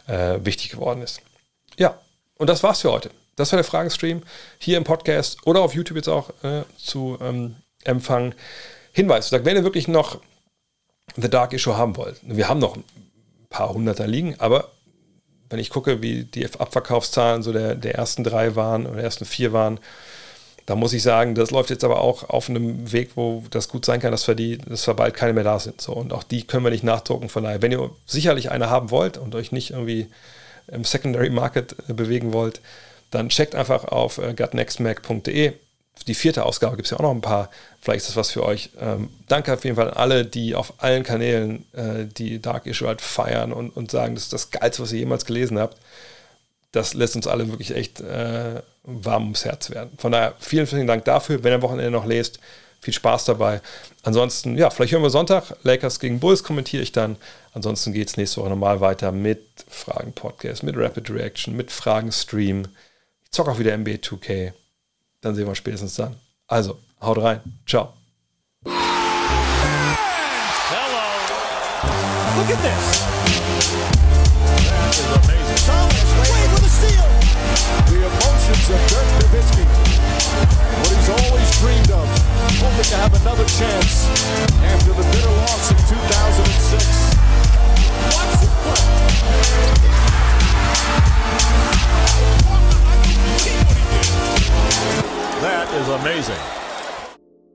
äh, wichtig geworden ist. Ja, und das war's für heute. Das war der Fragenstream hier im Podcast oder auf YouTube jetzt auch äh, zu ähm, empfangen. Hinweis, wenn ihr wirklich noch The Dark Issue haben wollt, wir haben noch ein paar Hunderter liegen, aber wenn ich gucke, wie die Abverkaufszahlen so der, der ersten drei waren oder der ersten vier waren, da muss ich sagen, das läuft jetzt aber auch auf einem Weg, wo das gut sein kann, dass wir die, dass wir bald keine mehr da sind. So, und auch die können wir nicht nachdrucken. Von daher, wenn ihr sicherlich eine haben wollt und euch nicht irgendwie im Secondary Market äh, bewegen wollt, dann checkt einfach auf äh, gutnextmac.de. Die vierte Ausgabe gibt es ja auch noch ein paar. Vielleicht ist das was für euch. Ähm, danke auf jeden Fall an alle, die auf allen Kanälen äh, die Dark Issue halt feiern und, und sagen, das ist das Geilste, was ihr jemals gelesen habt. Das lässt uns alle wirklich echt äh, warm ums Herz werden. Von daher vielen, vielen Dank dafür. Wenn ihr am Wochenende noch lest, viel Spaß dabei. Ansonsten, ja, vielleicht hören wir Sonntag. Lakers gegen Bulls kommentiere ich dann. Ansonsten geht es nächste Woche normal weiter mit Fragen-Podcast, mit Rapid Reaction, mit Fragen-Stream zock auch wieder NBA 2K. Dann sehen wir spätestens dann. Also, haut rein. Ciao. Hello. Look at this. The emotions of Dirk Nowitzki. What he's always dreamed of. Hoping to have another chance after the bitter loss in 2006. Watch this play. That is amazing.